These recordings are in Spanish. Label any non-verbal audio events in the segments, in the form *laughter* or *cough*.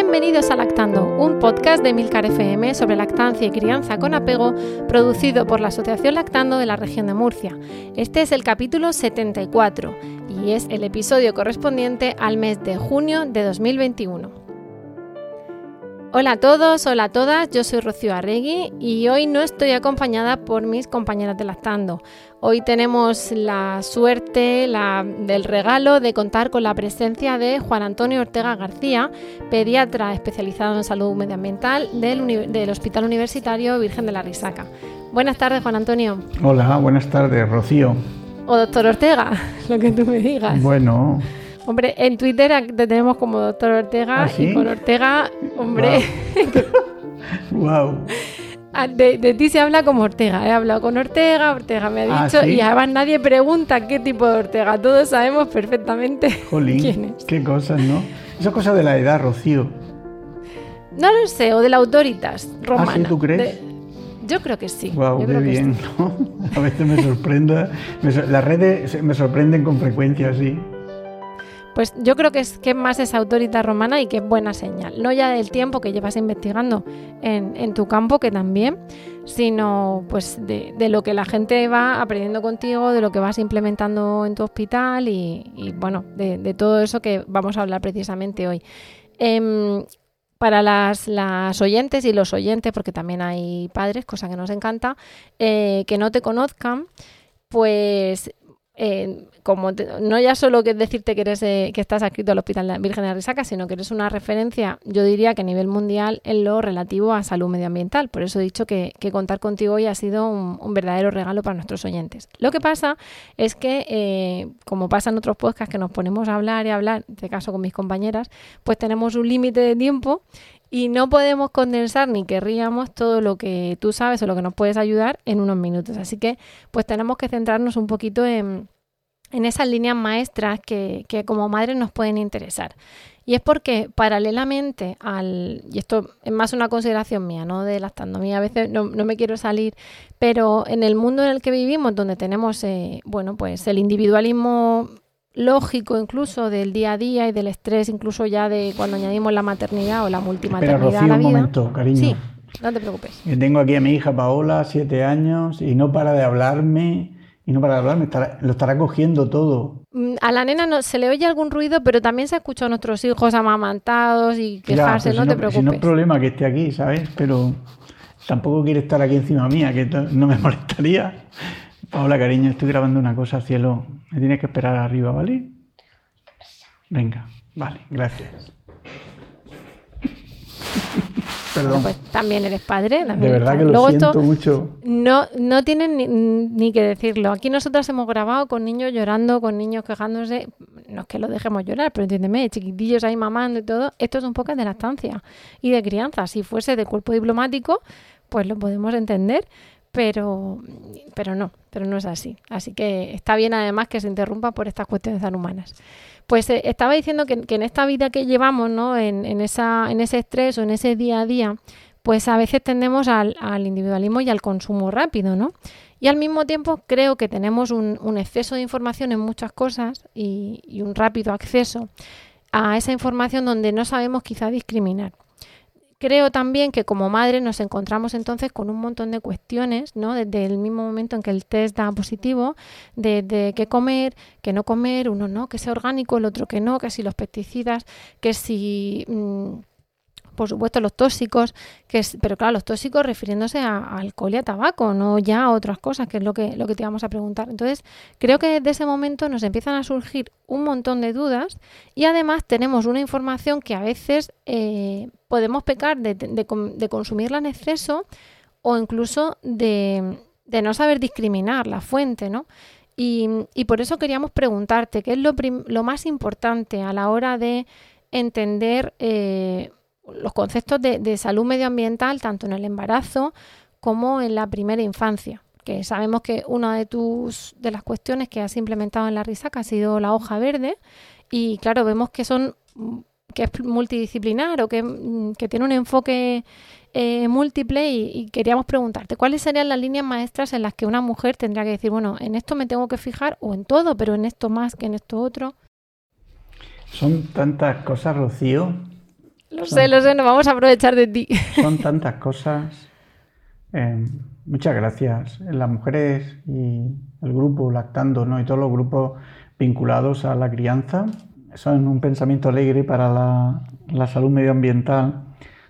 Bienvenidos a Lactando, un podcast de Milcar FM sobre lactancia y crianza con apego, producido por la Asociación Lactando de la región de Murcia. Este es el capítulo 74 y es el episodio correspondiente al mes de junio de 2021. Hola a todos, hola a todas, yo soy Rocío Arregui y hoy no estoy acompañada por mis compañeras de Lactando. Hoy tenemos la suerte del regalo de contar con la presencia de Juan Antonio Ortega García, pediatra especializado en salud medioambiental del, del Hospital Universitario Virgen de la Risaca. Buenas tardes, Juan Antonio. Hola, buenas tardes, Rocío. O doctor Ortega, *laughs* lo que tú me digas. Bueno, Hombre, en Twitter te tenemos como doctor Ortega ¿Ah, sí? y con Ortega, hombre, wow. *laughs* Ah, de, de ti se habla como Ortega. He hablado con Ortega, Ortega me ha ¿Ah, dicho sí? y además nadie pregunta qué tipo de Ortega. Todos sabemos perfectamente *laughs* Jolín, quién es. qué cosas, ¿no? Esa cosa de la edad, Rocío. No lo sé, o de la autoritas romana. ¿Ah, sí, tú crees? De- yo creo que sí. Wow, yo qué creo que bien, sí. ¿no? *laughs* A veces me sorprende. me las redes me sorprenden con frecuencia, sí. Pues yo creo que es, que es más esa autorita romana y que es buena señal. No ya del tiempo que llevas investigando en, en tu campo, que también, sino pues de, de lo que la gente va aprendiendo contigo, de lo que vas implementando en tu hospital y, y, bueno, de, de todo eso que vamos a hablar precisamente hoy. Em, para las, las oyentes y los oyentes, porque también hay padres, cosa que nos encanta, eh, que no te conozcan, pues eh, como te- no ya solo que decirte que eres que estás adscrito al Hospital Virgen de la Risaca, sino que eres una referencia, yo diría que a nivel mundial en lo relativo a salud medioambiental. Por eso he dicho que, contar contigo hoy ha sido un, un verdadero regalo para nuestros oyentes. Lo que pasa es que, eh, como pasa en otros podcasts que nos ponemos a hablar y a hablar, en este caso con mis compañeras, pues tenemos un límite de tiempo y no podemos condensar ni querríamos todo lo que tú sabes o lo que nos puedes ayudar en unos minutos. Así que pues tenemos que centrarnos un poquito en, en esas líneas maestras que, que como madres nos pueden interesar. Y es porque paralelamente al, y esto es más una consideración mía, no de lactandomía, a veces no, no me quiero salir, pero en el mundo en el que vivimos, donde tenemos, eh, bueno, pues el individualismo lógico incluso del día a día y del estrés incluso ya de cuando añadimos la maternidad o la Espera, multimaternidad Rocío, a la un vida. momento, cariño. Sí, no te preocupes. Que tengo aquí a mi hija Paola, siete años, y no para de hablarme, y no para de hablarme, estará- lo estará cogiendo todo. Mm, A la nena no, se le oye algún ruido, pero también se escucha a nuestros hijos amamantados y Ya, quejarse, pero no, si te Si no es preocupes. problema que esté aquí, ¿sabes? Pero tampoco quiere estar aquí encima mía, que no me *laughs* molestaría. Paola, cariño, estoy grabando una cosa, cielo. Me tienes que esperar arriba, ¿vale? Venga, vale, gracias. *laughs* Perdón, Pues también eres padre. también de verdad que lo Luego siento esto mucho. no, no tienen ni, ni que decirlo. Aquí nosotras hemos grabado con niños llorando, con niños quejándose. No es que lo dejemos llorar, pero entiéndeme, chiquitillos ahí mamando y todo. Esto es un poco de lactancia y de crianza. Si fuese de cuerpo diplomático, pues lo podemos entender. Pero, pero no, pero no es así. Así que está bien además que se interrumpa por estas cuestiones tan humanas. Pues eh, estaba diciendo que, en esta vida que llevamos, ¿no? En, esa, en ese estrés o en ese día a día, pues a veces tendemos al, al individualismo y al consumo rápido, ¿no? Y al mismo tiempo creo que tenemos un, un exceso de información en muchas cosas y, y un rápido acceso a esa información donde no sabemos quizá discriminar. Creo también que como madre nos encontramos entonces con un montón de cuestiones, ¿no? Desde el mismo momento en que el test da positivo, de, qué comer, qué no comer, uno no, que sea orgánico, el otro que no, que si los pesticidas, que si, mm, por supuesto, los tóxicos, que es, pero claro, los tóxicos refiriéndose a, alcohol y a tabaco, no ya a otras cosas, que es lo que, lo que te íbamos a preguntar. Entonces, creo que desde ese momento nos empiezan a surgir un montón de dudas y además tenemos una información que a veces... eh, podemos pecar de, de, consumirla en exceso o incluso de, no saber discriminar la fuente, ¿no? Y, por eso queríamos preguntarte, ¿qué es lo, lo, más importante a la hora de entender eh, los conceptos de, de salud medioambiental, tanto en el embarazo como en la primera infancia? que sabemos que una de tus de las cuestiones que has implementado en la risaca ha sido la hoja verde y claro, vemos que son que es multidisciplinar o que, mm, tiene un enfoque eh, múltiple y, queríamos preguntarte, ¿cuáles serían las líneas maestras en las que una mujer tendría que decir, bueno, en esto me tengo que fijar o en todo, pero en esto más que en esto otro? Son tantas cosas, Rocío. Lo sé, lo sé, nos vamos a aprovechar de ti. Son *laughs* tantas cosas. Eh, muchas gracias. Las mujeres y el grupo Lactando, ¿no? Y todos los grupos vinculados a la crianza son un pensamiento alegre para la, salud medioambiental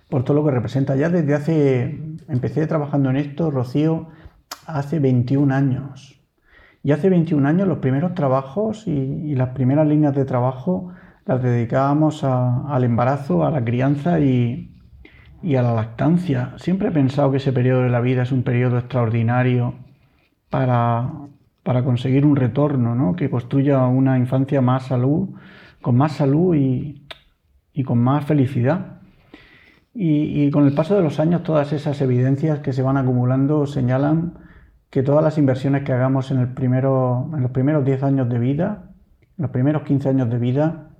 por todo lo que representa. Ya desde hace, empecé trabajando en esto, Rocío, hace 21 años. Y hace 21 años los primeros trabajos y, las primeras líneas de trabajo las dedicábamos al embarazo, a la crianza y, y a la lactancia. Siempre he pensado que ese periodo de la vida es un periodo extraordinario para, para conseguir un retorno, ¿no? que construya una infancia más salud, con más salud y, y con más felicidad. Y, y, con el paso de los años, todas esas evidencias que se van acumulando señalan que todas las inversiones que hagamos en, el primero, en los primeros 10 años de vida, en los primeros 15 años de vida,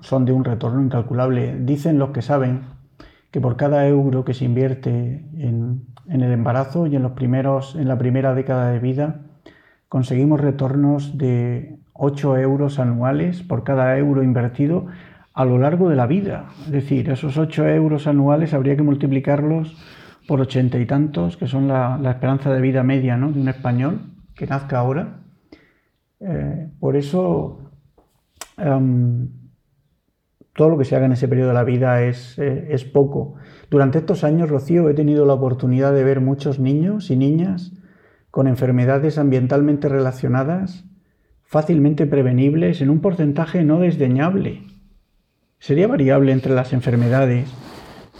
son de un retorno incalculable. Dicen los que saben que por cada euro que se invierte en, en el embarazo y en, los primeros, en la primera década de vida, conseguimos retornos de 8 euros anuales por cada euro invertido a lo largo de la vida. Es decir, esos 8 euros anuales habría que multiplicarlos por ochenta y tantos, que son la, esperanza de vida media ¿no? de un español que nazca ahora. Eh, por eso em, todo lo que se haga en ese periodo de la vida es, eh, es, poco. Durante estos años, Rocío, he tenido la oportunidad de ver muchos niños y niñas con enfermedades ambientalmente relacionadas, fácilmente prevenibles en un porcentaje no desdeñable. Sería variable entre las enfermedades,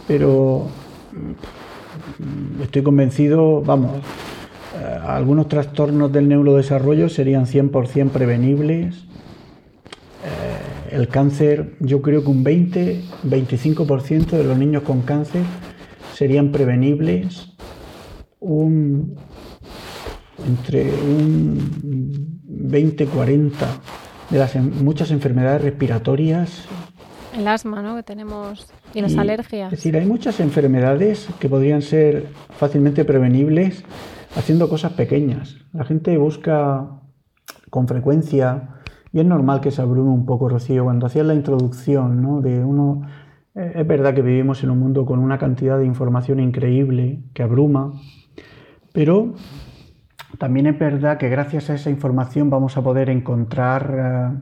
pero mm, estoy convencido, vamos, eh, algunos trastornos del neurodesarrollo serían 100% prevenibles el cáncer, yo creo que un 20-25% de los niños con cáncer serían prevenibles. Un, entre un 20-40 de las muchas enfermedades respiratorias. El asma, ¿no? Que tenemos y las alergias. Es decir, hay muchas enfermedades que podrían ser fácilmente prevenibles haciendo cosas pequeñas. La gente busca con frecuencia y es normal que se abrume un poco, Rocío, cuando hacías la introducción, ¿no? De uno. Eh, es verdad que vivimos en un mundo con una cantidad de información increíble que abruma, pero también es verdad que gracias a esa información vamos a poder encontrar eh,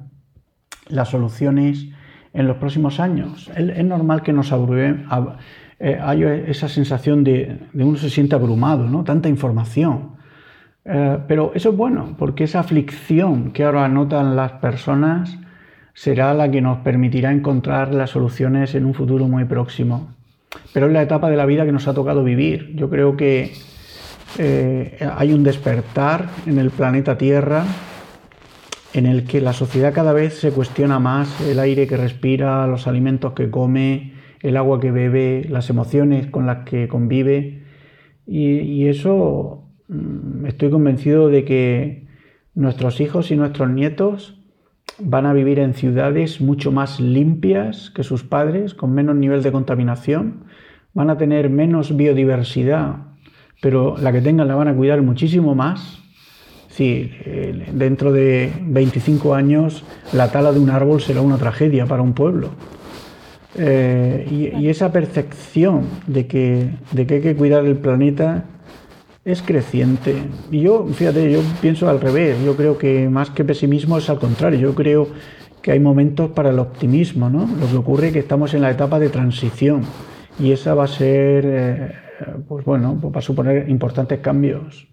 las soluciones en los próximos años. Es, normal que nos abrume, eh, haya esa sensación de, de, uno se siente abrumado, ¿no? Tanta información. Eh, pero eso es bueno, porque esa aflicción que ahora notan las personas será la que nos permitirá encontrar las soluciones en un futuro muy próximo. Pero es la etapa de la vida que nos ha tocado vivir. Yo creo que eh, hay un despertar en el planeta Tierra en el que la sociedad cada vez se cuestiona más el aire que respira, los alimentos que come, el agua que bebe, las emociones con las que convive. y eso Mm, estoy convencido de que nuestros hijos y nuestros nietos van a vivir en ciudades mucho más limpias que sus padres, con menos nivel de contaminación, van a tener menos biodiversidad, pero la que tengan la van a cuidar muchísimo más. Sí, eh, dentro de 25 años la tala de un árbol será una tragedia para un pueblo. Eh, y, y, esa percepción de que, de que hay que cuidar el planeta es creciente. Y yo, fíjate, yo pienso al revés. Yo creo que más que pesimismo es al contrario. Yo creo que hay momentos para el optimismo, ¿no? Lo que ocurre es que estamos en la etapa de transición y esa va a ser, eh, pues bueno, pues va a suponer importantes cambios.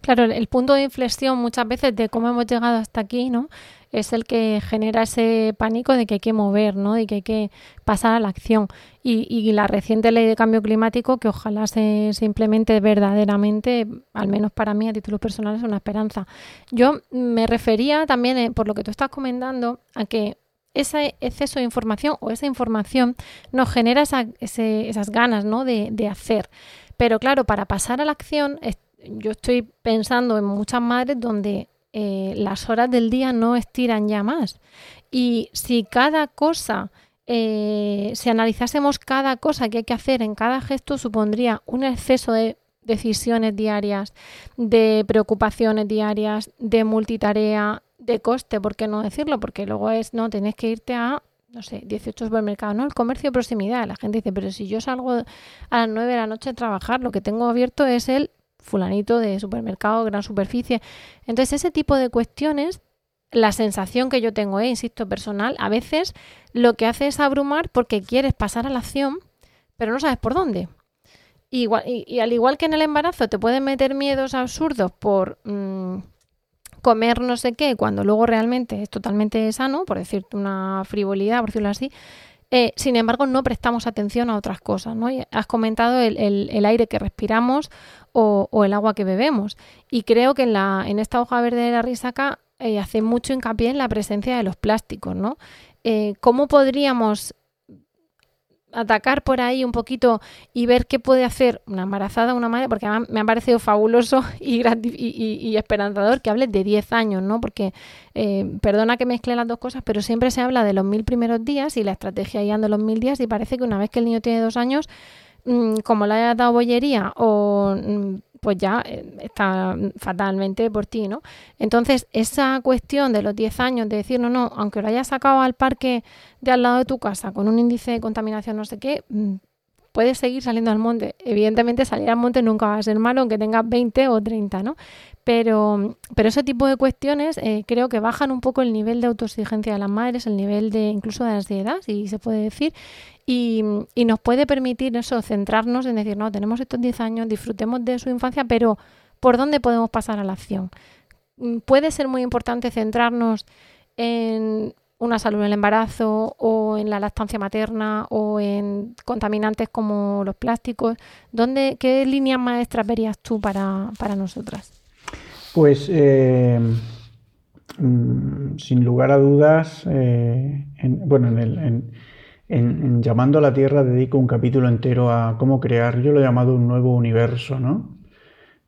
Claro, el punto de inflexión muchas veces de cómo hemos llegado hasta aquí, ¿no? es el que genera ese pánico de que hay que mover, ¿no? Y que hay que pasar a la acción. Y, la reciente ley de cambio climático, que ojalá se, implemente verdaderamente, al menos para mí a título personal, es una esperanza. Yo me refería también, eh, por lo que tú estás comentando, a que ese exceso de información o esa información nos genera esas ganas ¿no? de, hacer. Pero claro, para pasar a la acción, yo estoy pensando en muchas madres donde eh, las horas del día no estiran ya más. Y si cada cosa, eh, si analizásemos cada cosa que hay que hacer en cada gesto, supondría un exceso de decisiones diarias, de preocupaciones diarias, de multitarea, de coste, ¿por qué no decirlo? Porque luego es, no, tenés que irte a, no sé, 18 supermercados, ¿no? El comercio de proximidad. La gente dice, pero si yo salgo a las 9 de la noche a trabajar, lo que tengo abierto es el fulanito de supermercado, gran superficie. Entonces, ese tipo de cuestiones, la sensación que yo tengo, eh, insisto, personal, a veces lo que hace es abrumar porque quieres pasar a la acción, pero no sabes por dónde. Igual, y, al igual que en el embarazo te pueden meter miedos absurdos por mm, comer no sé qué, cuando luego realmente es totalmente sano, por decirte una frivolidad, por decirlo así, eh, sin embargo, no prestamos atención a otras cosas. ¿no? Has comentado el, aire que respiramos o, el agua que bebemos. Y creo que en, la, en esta hoja verde de la risaca eh, hace mucho hincapié en la presencia de los plásticos. ¿no? Eh, ¿Cómo podríamos atacar por ahí un poquito y ver qué puede hacer una embarazada, una madre, porque me ha parecido fabuloso *laughs* y, y, esperanzador que hables de 10 años, ¿no? Porque, eh, perdona que mezcle las dos cosas, pero siempre se habla de los mil primeros días y la estrategia de los mil días y parece que una vez que el niño tiene dos años, mm, como le haya dado bollería o mm, pues ya eh, está fatalmente por ti, ¿no? Entonces, esa cuestión de los 10 años, de decir, no, no, aunque lo hayas sacado al parque de al lado de tu casa con un índice de contaminación no sé qué, mm, puedes seguir saliendo al monte. Evidentemente, salir al monte nunca va a ser malo, aunque tengas 20 o 30, ¿no? Pero, pero ese tipo de cuestiones eh, creo que bajan un poco el nivel de autoexigencia de las madres, el nivel de incluso de ansiedad, si se puede decir, y, nos puede permitir eso, centrarnos en decir, no, tenemos estos 10 años, disfrutemos de su infancia, pero ¿por dónde podemos pasar a la acción? Mm, puede ser muy importante centrarnos en una salud en el embarazo o en la lactancia materna o en contaminantes como los plásticos. ¿Dónde, ¿Qué líneas maestras verías tú para, nosotras? Pues eh, mm, sin lugar a dudas, eh, bueno, en, en, Llamando a la Tierra dedico un capítulo entero a cómo crear, yo lo he llamado un nuevo universo, ¿no?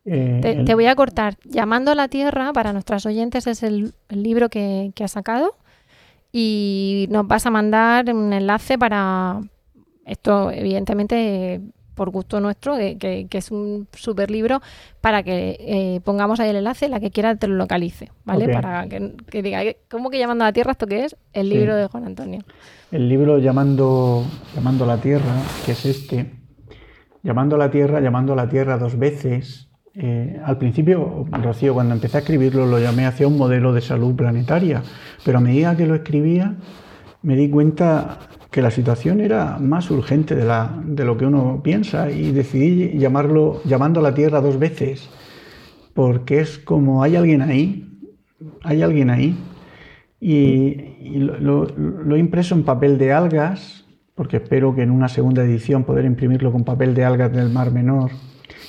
Eh, te, voy a cortar. Llamando a la Tierra, para nuestras oyentes, es el, libro que, que ha sacado y nos vas a mandar un enlace para esto, evidentemente, por gusto nuestro, que, es un super libro, para que eh, pongamos ahí el enlace, la que quiera te lo localice, ¿vale? Para que, diga, ¿cómo que llamando a la tierra esto qué es? El libro de Juan Antonio. El libro llamando, llamando a la tierra, que es este, llamando a la tierra, llamando a la tierra dos veces. Eh, al principio, Rocío, cuando empecé a escribirlo, lo llamé hacia un modelo de salud planetaria pero a medida que lo escribía, me di cuenta que la situación era más urgente de, la, de lo que uno piensa y decidí llamarlo, llamando a la Tierra dos veces, porque es como hay alguien ahí, hay alguien ahí, y, lo, he impreso en papel de algas, porque espero que en una segunda edición poder imprimirlo con papel de algas del Mar Menor.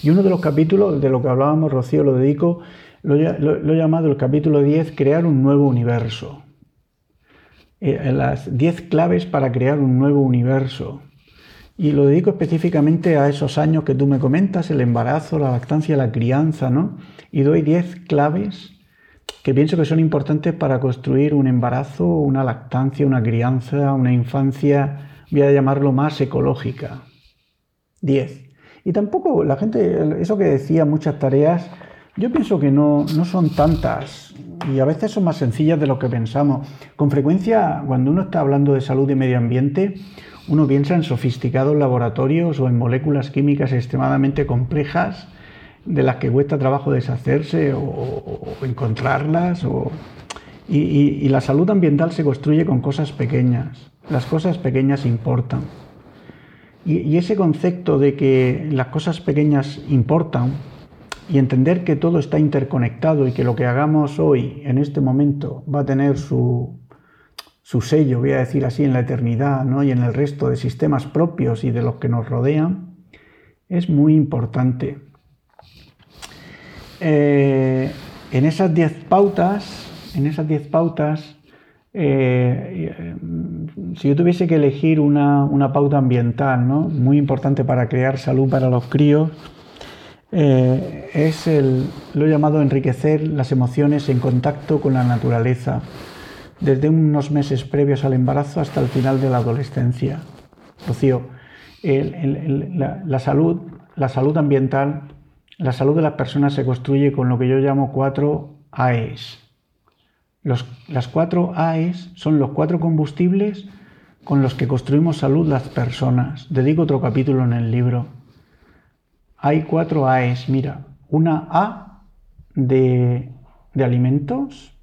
Y uno de los capítulos de lo que hablábamos, Rocío, lo dedico, lo, he llamado el capítulo 10, Crear un nuevo universo. Eh, las 10 claves para crear un nuevo universo. Y lo dedico específicamente a esos años que tú me comentas, el embarazo, la lactancia, la crianza, ¿no? Y doy 10 claves que pienso que son importantes para construir un embarazo, una lactancia, una crianza, una infancia, voy a llamarlo más ecológica. 10. Y tampoco la gente, eso que decía, muchas tareas, yo pienso que no, no son tantas y a veces son más sencillas de lo que pensamos. Con frecuencia, cuando uno está hablando de salud y medio ambiente, uno piensa en sofisticados laboratorios o en moléculas químicas extremadamente complejas de las que cuesta trabajo deshacerse o, encontrarlas. Y, la salud ambiental se construye con cosas pequeñas. Las cosas pequeñas importan. y ese concepto de que las cosas pequeñas importan, y entender que todo está interconectado y que lo que hagamos hoy, en este momento, va a tener su, su sello, voy a decir así, en la eternidad ¿no? y en el resto de sistemas propios y de los que nos rodean, es muy importante. Eh, en esas diez pautas, en esas diez pautas, eh, si yo tuviese que elegir una, pauta ambiental, ¿no? muy importante para crear salud para los críos, eh, es el, lo he llamado enriquecer las emociones en contacto con la naturaleza, desde unos meses previos al embarazo hasta el final de la adolescencia. Rocío, la, salud, la salud ambiental, la salud de las personas se construye con lo que yo llamo cuatro AES. las cuatro AES son los cuatro combustibles con los que construimos salud las personas. Dedico otro capítulo en el libro hay cuatro A's, mira, una A de, alimentos,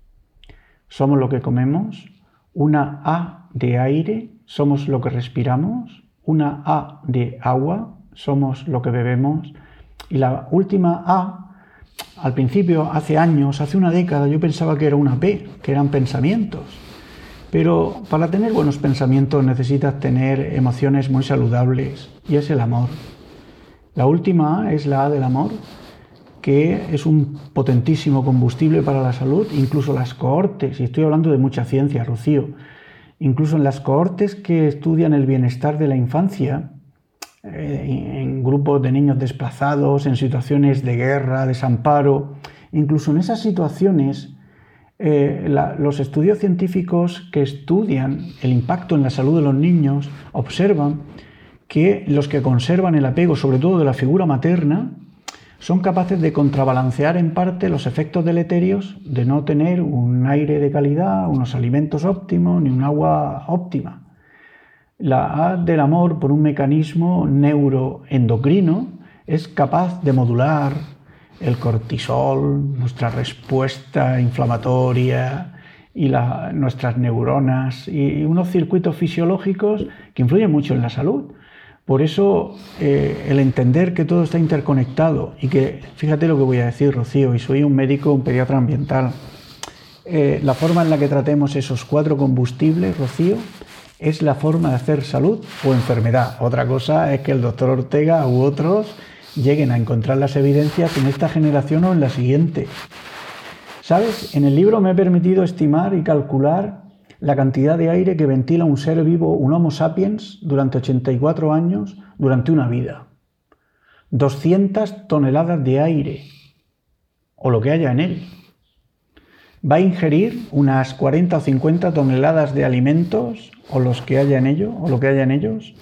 somos lo que comemos, una A de aire, somos lo que respiramos, una A de agua, somos lo que bebemos, y la última A, al principio, hace años, hace una década, yo pensaba que era una P, que eran pensamientos. Pero para tener buenos pensamientos necesitas tener emociones muy saludables, y es el amor. La última es la A del amor, que es un potentísimo combustible para la salud, incluso las cohortes, y estoy hablando de mucha ciencia, Rocío, incluso en las cohortes que estudian el bienestar de la infancia, eh, en grupos de niños desplazados, en situaciones de guerra, desamparo, incluso en esas situaciones, eh, los estudios científicos que estudian el impacto en la salud de los niños observan que los que conservan el apego, sobre todo de la figura materna, son capaces de contrabalancear en parte los efectos deleterios de no tener un aire de calidad, unos alimentos óptimos ni un agua óptima. La A del amor, por un mecanismo neuroendocrino, es capaz de modular el cortisol, nuestra respuesta inflamatoria y nuestras neuronas y unos circuitos fisiológicos que influyen mucho en la salud. Por eso eh, el entender que todo está interconectado y que, fíjate lo que voy a decir, Rocío, y soy un médico, un pediatra ambiental, eh, la forma en la que tratemos esos cuatro combustibles, Rocío, es la forma de hacer salud o enfermedad. Otra cosa es que el doctor Ortega u otros lleguen a encontrar las evidencias en esta generación o en la siguiente. ¿Sabes? En el libro me he permitido estimar y calcular la cantidad de aire que ventila un ser vivo, un Homo sapiens, durante 84 años, durante una vida. 200 toneladas de aire, o lo que haya en él. Va a ingerir unas 40 o 50 toneladas de alimentos, o los que haya en ello, o lo que haya en ellos,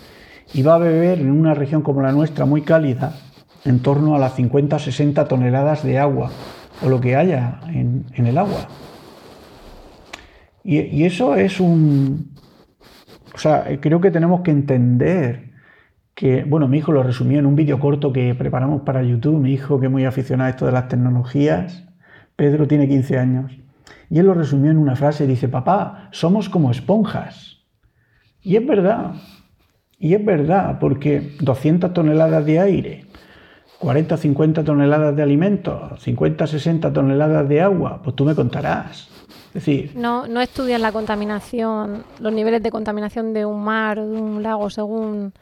y va a beber en una región como la nuestra, muy cálida, en torno a las 50 o 60 toneladas de agua, o lo que haya en, en el agua. Y, eso es un... O sea, creo que tenemos que entender que, bueno, mi hijo lo resumió en un vídeo corto que preparamos para YouTube, mi hijo que es muy aficionado a esto de las tecnologías, Pedro tiene 15 años, y él lo resumió en una frase, dice, papá, somos como esponjas. Y es verdad, y es verdad, porque 200 toneladas de aire, 40 50 toneladas de alimentos, 50 60 toneladas de agua, pues tú me contarás decir, no, no estudian la contaminación, los niveles de contaminación de un mar o de un lago según,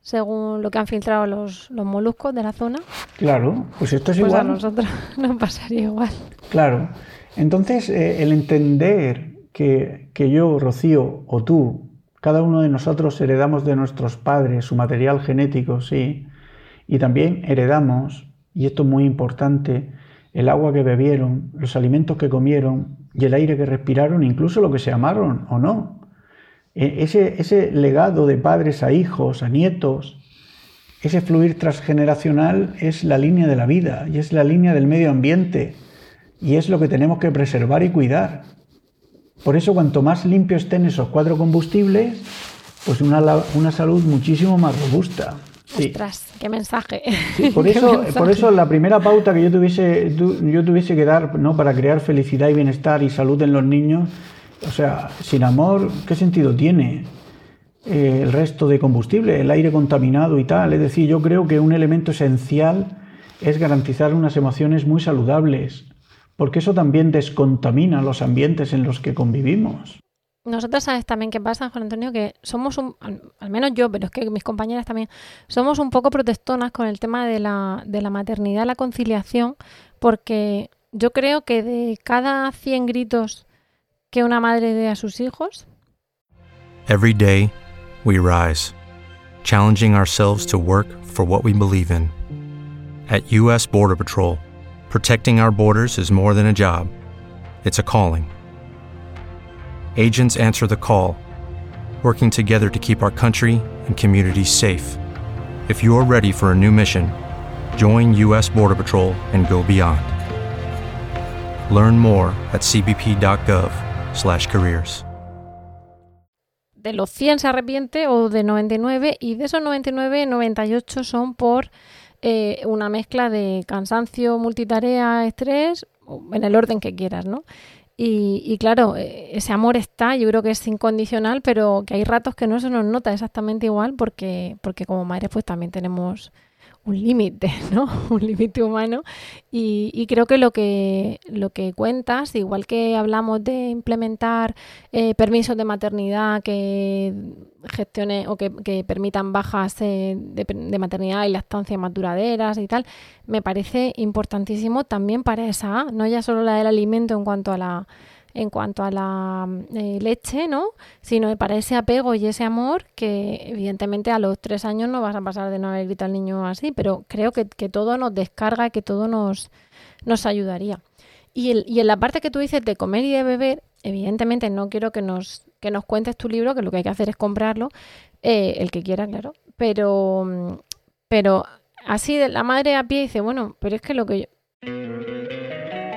según lo que han filtrado los, los moluscos de la zona. Claro, pues esto es pues igual. a nosotros *laughs* nos pasaría igual. Claro. Entonces, eh, el entender que, que yo, Rocío, o tú, cada uno de nosotros heredamos de nuestros padres su material genético, sí, y también heredamos, y esto es muy importante, el agua que bebieron, los alimentos que comieron y el aire que respiraron, incluso lo que se amaron o no. E, ese, ese legado de padres a hijos, a nietos, ese fluir transgeneracional es la línea de la vida y es la línea del medio ambiente y es lo que tenemos que preservar y cuidar. Por eso cuanto más limpios estén esos cuatro combustibles, pues una, una salud muchísimo más robusta. Ostras, qué mensaje. por, *laughs* eso, por eso la primera pauta que yo tuviese, yo tuviese que dar ¿no? para crear felicidad y bienestar y salud en los niños, o sea, sin amor, ¿qué sentido tiene eh, el resto de combustible, el aire contaminado y tal? Es decir, yo creo que un elemento esencial es garantizar unas emociones muy saludables, porque eso también descontamina los ambientes en los que convivimos. Nosotros sabes también qué pasa, Juan Antonio, que somos un, al, menos yo, pero es que mis compañeras también, somos un poco protestonas con el tema de la, de la maternidad, la conciliación, porque yo creo que de cada 100 gritos que una madre dé a sus hijos. Every day we rise, challenging ourselves to work for what we believe in. At U.S. Border Patrol, protecting our borders is more than a job, it's a calling. Agents answer the call, working together to keep our country and communities safe. If you're ready for a new mission, join U.S. Border Patrol and go beyond. Learn more at cbp.gov/careers. De los 100 se arrepiente o de 99 y de esos 99, 98 son por eh, una mezcla de cansancio, multitarea, estrés, en el orden que quieras, ¿no? Y, y, claro, eh, ese amor está, yo creo que es incondicional, pero que hay ratos que no se nos nota exactamente igual porque, porque como madres pues también tenemos un límite, ¿no? *laughs* un límite humano. Y, creo que lo que lo que cuentas, igual que hablamos de implementar eh, permisos de maternidad que gestione o que, permitan bajas eh, de, de, maternidad y lactancia más duraderas y tal, me parece importantísimo también para esa, no ya solo la del alimento en cuanto a la en cuanto a la eh, leche, ¿no? Sino para ese apego y ese amor que evidentemente a los tres años no vas a pasar de no haber gritado al niño así, pero creo que, todo nos descarga, que todo nos, nos ayudaría. Y, el, y en la parte que tú dices de comer y de beber, evidentemente no quiero que nos, que nos cuentes tu libro, que lo que hay que hacer es comprarlo, eh, el que quiera, claro, pero, pero así de la madre a pie dice, bueno, pero es que lo que yo...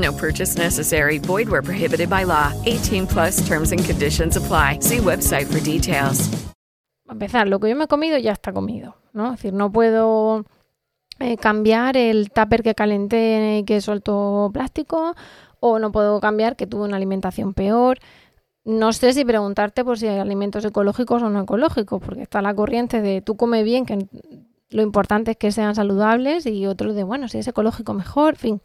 No purchase necessary. Void where prohibited by law. 18 plus terms and conditions apply. See website for details. A empezar, lo que yo me he comido ya está comido, ¿no? Es decir, no puedo eh, cambiar el tupper que calenté y que soltó plástico o no puedo cambiar que tuve una alimentación peor. No sé si preguntarte por si hay alimentos ecológicos o no ecológicos, porque está la corriente de tú come bien, que lo importante es que sean saludables, y otro de, bueno, si es ecológico mejor, en fin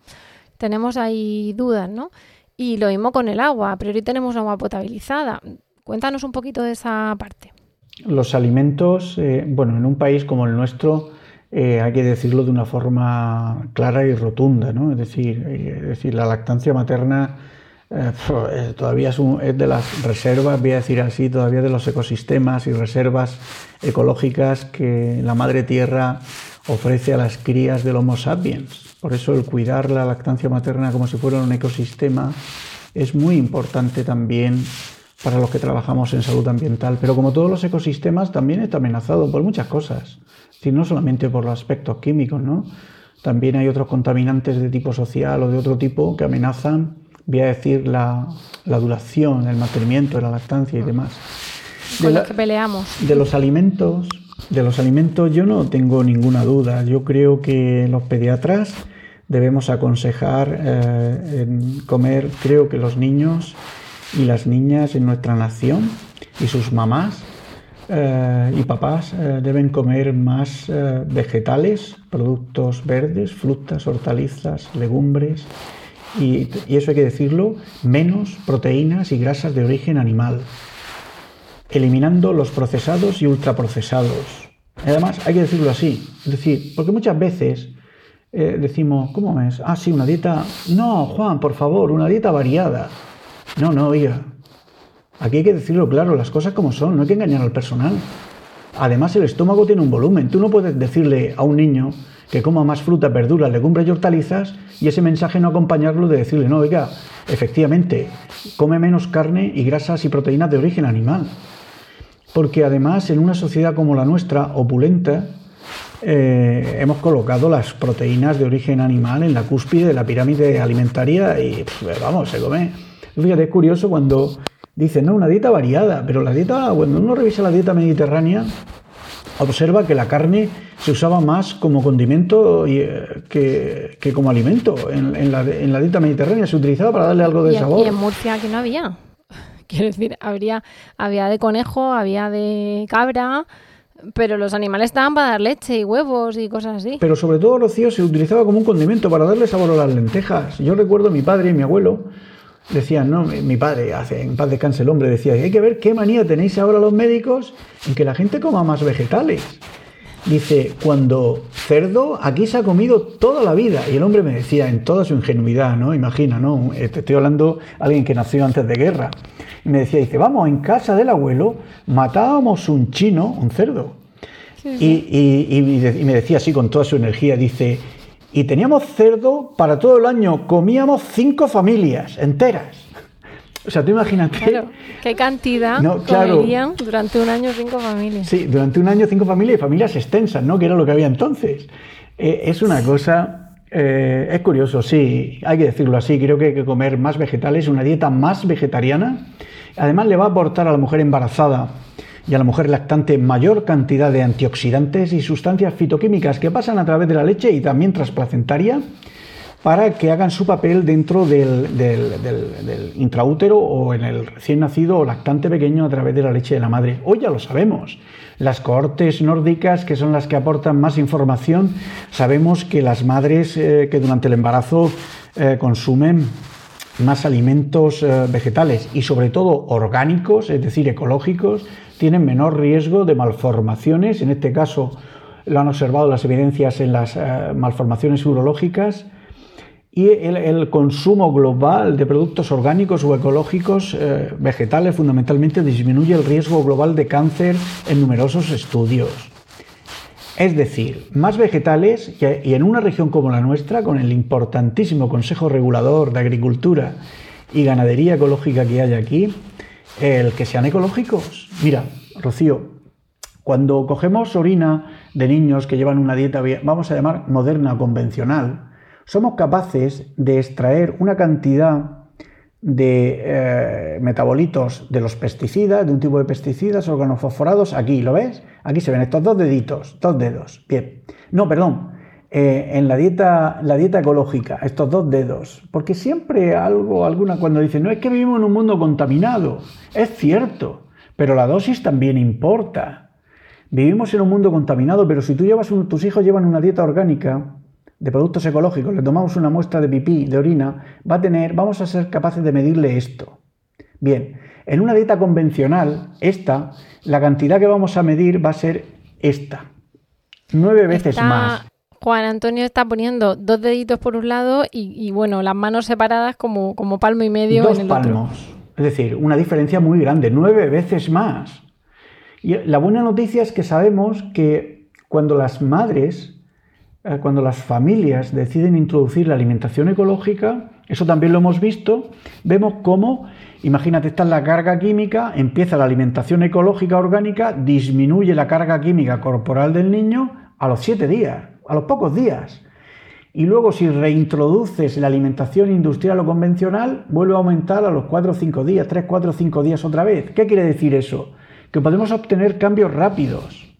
tenemos ahí dudas, ¿no? Y lo mismo con el agua, a priori tenemos agua potabilizada. Cuéntanos un poquito de esa parte. Los alimentos, eh, bueno, en un país como el nuestro, eh, hay que decirlo de una forma clara y rotunda, ¿no? Es decir, eh, decir la lactancia materna todavía es, es, de las reservas, voy a decir así, todavía de los ecosistemas y reservas ecológicas que la madre tierra ofrece a las crías del Homo sapiens. Por eso el cuidar la lactancia materna como si fuera un ecosistema es muy importante también para los que trabajamos en salud ambiental. Pero como todos los ecosistemas también está amenazado por muchas cosas, y no solamente por los aspectos químicos, ¿no? También hay otros contaminantes de tipo social o de otro tipo que amenazan, voy a decir, la, duración, el mantenimiento de la lactancia y demás. Con los que peleamos. De los alimentos, de los alimentos yo no tengo ninguna duda. Yo creo que los pediatras debemos aconsejar eh, comer, creo que los niños y las niñas en nuestra nación y sus mamás eh, y papás eh, deben comer más vegetales, productos verdes, frutas, hortalizas, legumbres y, y eso hay que decirlo, menos proteínas y grasas de origen animal eliminando los procesados y ultraprocesados. Además, hay que decirlo así, es decir, porque muchas veces eh, decimos, ¿cómo es? Ah, sí, una dieta. No, Juan, por favor, una dieta variada. No, no, oiga. Aquí hay que decirlo claro, las cosas como son, no hay que engañar al personal. Además, el estómago tiene un volumen. Tú no puedes decirle a un niño que coma más fruta, verduras, legumbres y hortalizas y ese mensaje no acompañarlo de decirle, no, oiga, efectivamente, come menos carne y grasas y proteínas de origen animal. Porque además, en una sociedad como la nuestra, opulenta, eh, hemos colocado las proteínas de origen animal en la cúspide de la pirámide alimentaria y vamos, se come. Fíjate, es curioso cuando dicen, no, una dieta variada, pero la dieta, cuando uno revisa la dieta mediterránea, observa que la carne se usaba más como condimento eh, que, como alimento. En, la, dieta mediterránea se utilizaba para darle algo de sabor. Y en Murcia que no había. *laughs* Quiero decir, había de conejo, había de cabra, pero los animales estaban para dar leche y huevos y cosas así. Pero sobre todo, Rocío, se utilizaba como un condimento para darle sabor a las lentejas. Yo recuerdo a mi padre y mi abuelo decían, no, mi padre, hace, en paz descanse el hombre, decía, hay que ver qué manía tenéis ahora los médicos en que la gente coma más vegetales. Dice, cuando cerdo aquí se ha comido toda la vida. Y el hombre me decía, en toda su ingenuidad, ¿no? Imagina, ¿no? Te estoy hablando de alguien que nació antes de guerra. Y me decía, dice, vamos, en casa del abuelo matábamos un chino, un cerdo. Y, y, me decía así con toda su energía, dice, y teníamos cerdo para todo el año, comíamos cinco familias enteras. O sea, tú imagínate. Claro, qué cantidad no, comerían durante un año cinco familias. Sí, durante un año cinco familias y familias extensas, ¿no? Que era lo que había entonces. Eh, es una cosa. Eh, es curioso, sí, hay que decirlo así. Creo que hay que comer más vegetales, una dieta más vegetariana. Además, le va a aportar a la mujer embarazada y a la mujer lactante mayor cantidad de antioxidantes y sustancias fitoquímicas que pasan a través de la leche y también transplacentaria para que hagan su papel dentro del, intraútero o en el recién nacido o lactante pequeño a través de la leche de la madre. Hoy ya lo sabemos. Las cohortes nórdicas, que son las que aportan más información, sabemos que las madres eh, que durante el embarazo eh, consumen más alimentos eh, vegetales y sobre todo orgánicos, es decir, ecológicos, tienen menor riesgo de malformaciones, en este caso lo han observado las evidencias en las malformaciones urológicas, y el, consumo global de productos orgánicos o ecológicos eh, vegetales fundamentalmente disminuye el riesgo global de cáncer en numerosos estudios. Es decir, más vegetales y en una región como la nuestra, con el importantísimo Consejo Regulador de Agricultura y Ganadería Ecológica que hay aquí, el que sean ecológicos. Mira, Rocío, cuando cogemos orina de niños que llevan una dieta, vamos a llamar moderna o convencional, somos capaces de extraer una cantidad de eh, metabolitos de los pesticidas, de un tipo de pesticidas organofosforados, aquí, ¿lo ves? Aquí se ven estos dos deditos, dos dedos. Bien. No, perdón. Eh, en la dieta, la dieta ecológica, estos dos dedos. Porque siempre algo, alguna, cuando dicen, no es que vivimos en un mundo contaminado. Es cierto, pero la dosis también importa. Vivimos en un mundo contaminado, pero si tú llevas tus hijos llevan una dieta orgánica, de productos ecológicos, le tomamos una muestra de pipí, de orina, va a tener, vamos a ser capaces de medirle esto. Bien, en una dieta convencional, esta, la cantidad que vamos a medir va a ser esta, nueve veces más. Juan Antonio está poniendo dos deditos por un lado y, bueno, las manos separadas como, como palmo y medio en el palmos. Es decir, una diferencia muy grande, nueve veces más. Y la buena noticia es que sabemos que cuando las madres cuando las familias deciden introducir la alimentación ecológica, eso también lo hemos visto, vemos cómo, imagínate, está la carga química, empieza la alimentación ecológica orgánica, disminuye la carga química corporal del niño a los siete días, a los pocos días. Y luego si reintroduces la alimentación industrial o convencional, vuelve a aumentar a los cuatro o cinco días, tres, cuatro o cinco días otra vez. ¿Qué quiere decir eso? Que podemos obtener cambios rápidos.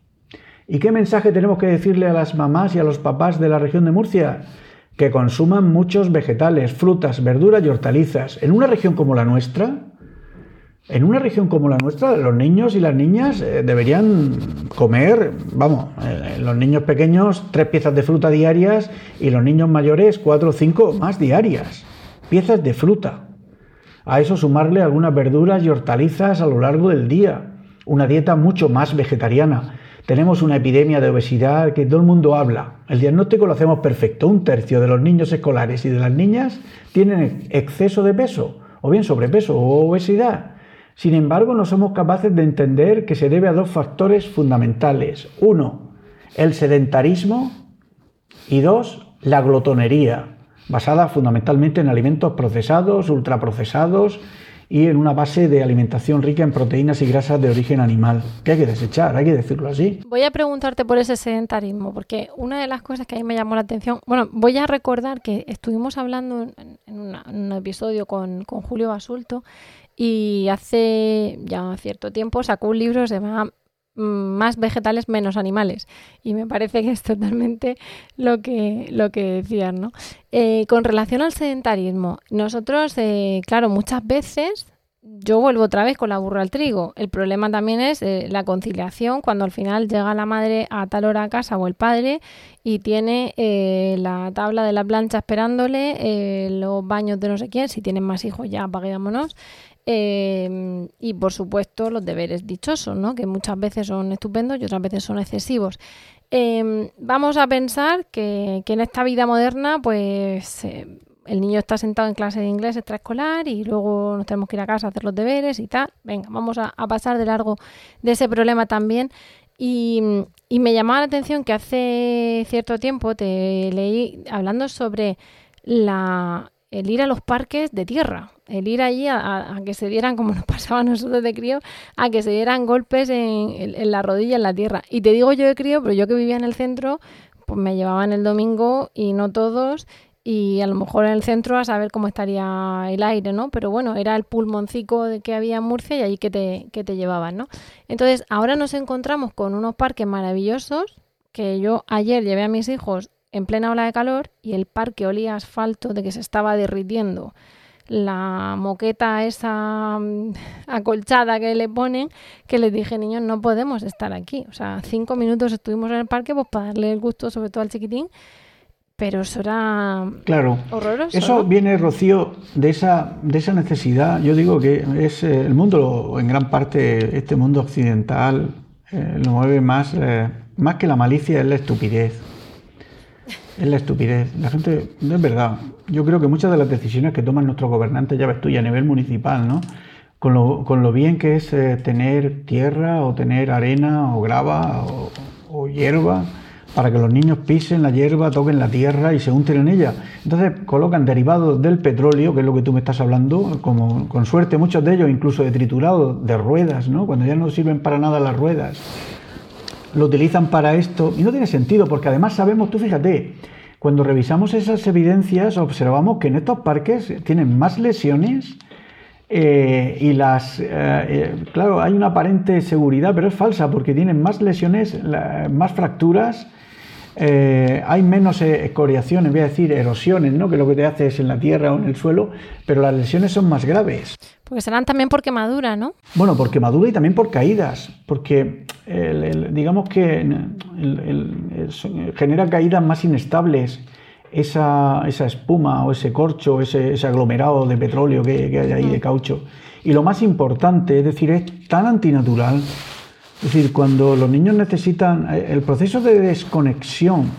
¿Y qué mensaje tenemos que decirle a las mamás y a los papás de la región de Murcia? Que consuman muchos vegetales, frutas, verduras y hortalizas. En una región como la nuestra, en una región como la nuestra, los niños y las niñas eh, deberían comer, vamos, eh, los niños pequeños tres piezas de fruta diarias y los niños mayores cuatro o cinco más diarias. Piezas de fruta. A eso sumarle algunas verduras y hortalizas a lo largo del día. Una dieta mucho más vegetariana. Tenemos una epidemia de obesidad que todo el mundo habla. El diagnóstico lo hacemos perfecto. Un tercio de los niños escolares y de las niñas tienen exceso de peso, o bien sobrepeso o obesidad. Sin embargo, no somos capaces de entender que se debe a dos factores fundamentales. Uno, el sedentarismo y dos, la glotonería, basada fundamentalmente en alimentos procesados, ultraprocesados y en una base de alimentación rica en proteínas y grasas de origen animal, que hay que desechar, hay que decirlo así. Voy a preguntarte por ese sedentarismo, porque una de las cosas que a mí me llamó la atención, bueno, voy a recordar que estuvimos hablando en, un episodio con, con Julio Basulto y hace ya cierto tiempo sacó un libro se llama más vegetales menos animales y me parece que es totalmente lo que lo que decías no eh, con relación al sedentarismo nosotros eh, claro muchas veces yo vuelvo otra vez con la burra al trigo. El problema también es eh, la conciliación cuando al final llega la madre a tal hora a casa o el padre y tiene la tabla de la plancha esperándole, los baños de no sé quién, si tienen más hijos ya apaguémonos, Em, y por supuesto los deberes dichosos, ¿no? que muchas veces son estupendos y otras veces son excesivos. Em, vamos a pensar que, en esta vida moderna, pues eh, el niño está sentado en clase de inglés extraescolar y luego nos tenemos que ir a casa a hacer los deberes y tal. Venga, vamos a, pasar de largo de ese problema también. Y me llamaba la atención que hace cierto tiempo te leí hablando sobre la, el ir a los parques de tierra, el ir allí a, que se dieran, como *laughs* nos pasaba a nosotros de crío, a que se dieran golpes en, la rodilla, en la tierra. Y te digo yo de crío, pero yo que vivía en el centro, pues me llevaban el domingo y no todos, y a lo mejor en el centro a saber cómo estaría el aire, ¿no? Pero bueno, era el pulmoncico que había en Murcia y allí que te, que te llevaban, ¿no? Entonces, ahora nos encontramos con unos parques maravillosos que yo ayer llevé a mis hijos en plena ola de calor y el parque olía asfalto de que se estaba derritiendo. La moqueta esa mm, *laughs* acolchada que le ponen, que les dije, niños, no podemos estar aquí. O sea, cinco minutos estuvimos en el parque pues para darle el gusto, sobre todo al chiquitín, pero eso era claro. horroroso. Eso viene, Rocío, de esa, de esa necesidad. Yo digo que es eh, el mundo, en gran parte, este mundo occidental, eh, lo mueve más, eh, más que la malicia, es la estupidez es la estupidez. La gente, no es verdad. Yo creo que muchas de las decisiones que toman nuestros gobernantes, ya ves tú, a nivel municipal, ¿no? Con lo, con lo bien que es eh, tener tierra o tener arena o grava o, o, hierba para que los niños pisen la hierba, toquen la tierra y se unten en ella. Entonces colocan derivados del petróleo, que es lo que tú me estás hablando, como con suerte muchos de ellos incluso de triturado, de ruedas, ¿no? Cuando ya no sirven para nada las ruedas lo utilizan para esto y no tiene sentido porque además sabemos, tú fíjate, cuando revisamos esas evidencias observamos que en estos parques tienen más lesiones eh, y las, eh, eh, claro, hay una aparente seguridad, pero es falsa porque tienen más lesiones, más fracturas, hay menos escoriaciones, voy a decir erosiones, ¿no? que lo que te hace es en la tierra o en el suelo, pero las lesiones son más graves. Porque serán también por quemadura, ¿no? Bueno, por quemadura y también por caídas, porque digamos que genera caídas más inestables esa, espuma o ese corcho, ese, ese aglomerado de petróleo que, que hay ahí de caucho. Y lo más importante, es decir, es tan antinatural. Es decir, cuando los niños necesitan eh, el proceso de desconexión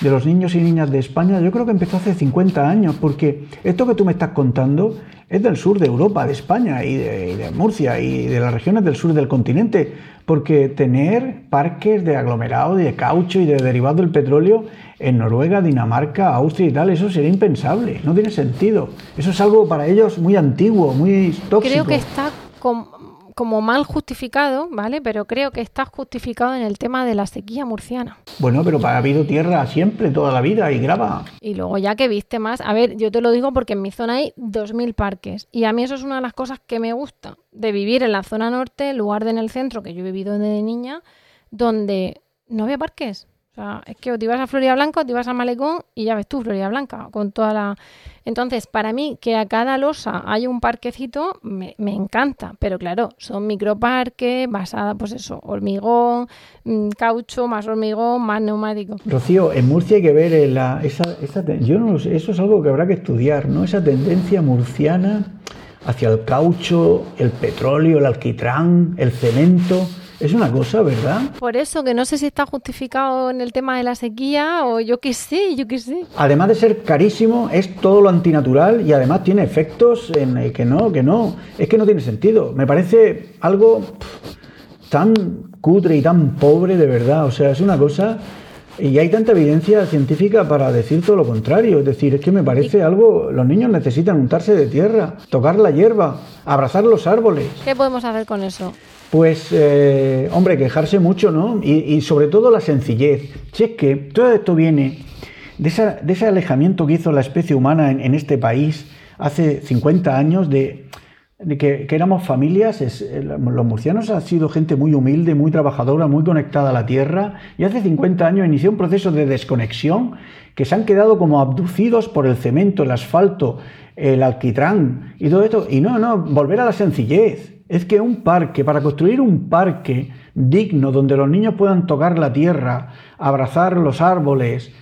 de los niños y niñas de España, yo creo que empezó hace 50 años, porque esto que tú me estás contando es del sur de Europa, de España y de, Murcia y de las regiones del sur del continente, porque tener parques de aglomerado, de caucho y de derivados del petróleo en Noruega, Dinamarca, Austria y tal, eso sería impensable, no tiene sentido. Eso es algo para ellos muy antiguo, muy tóxico. Creo que está con como mal justificado, ¿vale? Pero creo que está justificado en el tema de la sequía murciana. Bueno, pero ha habido tierra siempre, toda la vida, y grava. Y luego ya que viste más, a ver, yo te lo digo porque en mi zona hay 2.000 parques, y a mí eso es una de las cosas que me gusta, de vivir en la zona norte, en lugar de en el centro, que yo he vivido desde niña, donde no había parques. O sea, es que o te ibas a Florida Blanca o te ibas a Malecón y ya ves tú, Florida Blanca, con toda la... Entonces, para mí, que a cada losa hay un parquecito, me, encanta. Pero claro, son microparques, basada, pues eso, hormigón, mm, caucho, más hormigón, más neumático. Rocío, en Murcia hay que ver la, esa, esa... Yo no sé, eso es algo que habrá que estudiar, ¿no? Esa tendencia murciana hacia el caucho, el petróleo, el alquitrán, el cemento Es una cosa, ¿verdad? Por eso, que no sé si está justificado en el tema de la sequía o yo qué sé, yo qué sé. Además de ser carísimo, es todo lo antinatural y además tiene efectos en el que no, que no. Es que no tiene sentido. Me parece algo tan cutre y tan pobre de verdad. O sea, es una cosa y hay tanta evidencia científica para decir todo lo contrario. Es decir, es que me parece algo. Los niños necesitan untarse de tierra, tocar la hierba, abrazar los árboles. ¿Qué podemos hacer con eso? Pues, eh, hombre, quejarse mucho, ¿no? Y, sobre todo la sencillez. Si es que todo esto viene de, ese alejamiento que hizo la especie humana en, este país hace 50 años de de que, éramos familias, eh, los murcianos han sido gente muy humilde, muy trabajadora, muy conectada a la tierra, y hace 50 años inició un proceso de desconexión que se han quedado como abducidos por el cemento, el asfalto, el alquitrán y todo esto. Y no, no, volver a la sencillez. Es que un parque, para construir un parque digno donde los niños puedan tocar la tierra, abrazar los árboles,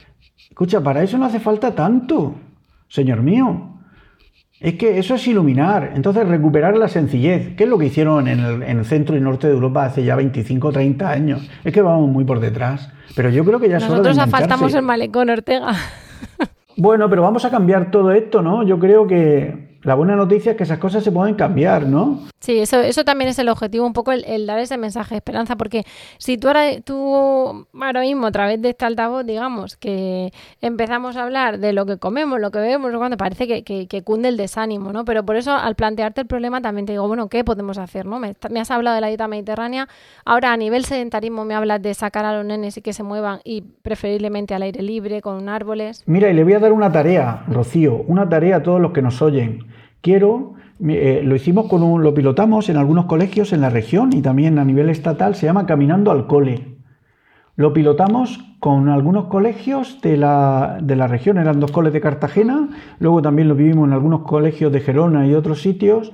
escucha, para eso no hace falta tanto, señor mío. Es que eso es iluminar, entonces recuperar la sencillez, que es lo que hicieron en el, centro y norte de Europa hace ya 25 o 30 años. Es que vamos muy por detrás. Pero yo creo que ya Nosotros faltamos el malecón, Ortega. bueno, pero vamos a cambiar todo esto, ¿no? Yo creo que la buena noticia es que esas cosas se pueden cambiar, ¿no? Sí, eso, eso también es el objetivo, un poco el, dar ese mensaje de esperanza, porque si tú ahora, tú ahora mismo a través de este altavoz, digamos, que empezamos a hablar de lo que comemos, lo que bebemos, cuando parece que, que, cunde el desánimo, ¿no? Pero por eso al plantearte el problema también te digo, bueno, ¿qué podemos hacer, no? Me, me has hablado de la dieta mediterránea, ahora a nivel sedentarismo me hablas de sacar a los nenes y que se muevan y preferiblemente al aire libre, con árboles. Mira, y le voy a dar una tarea, Rocío, una tarea a todos los que nos oyen quiero, eh, lo hicimos con un, lo pilotamos en algunos colegios en la región y también a nivel estatal, se llama Caminando al Cole. Lo pilotamos con algunos colegios de la, de la región, eran dos coles de Cartagena, luego también lo vivimos en algunos colegios de Gerona y otros sitios.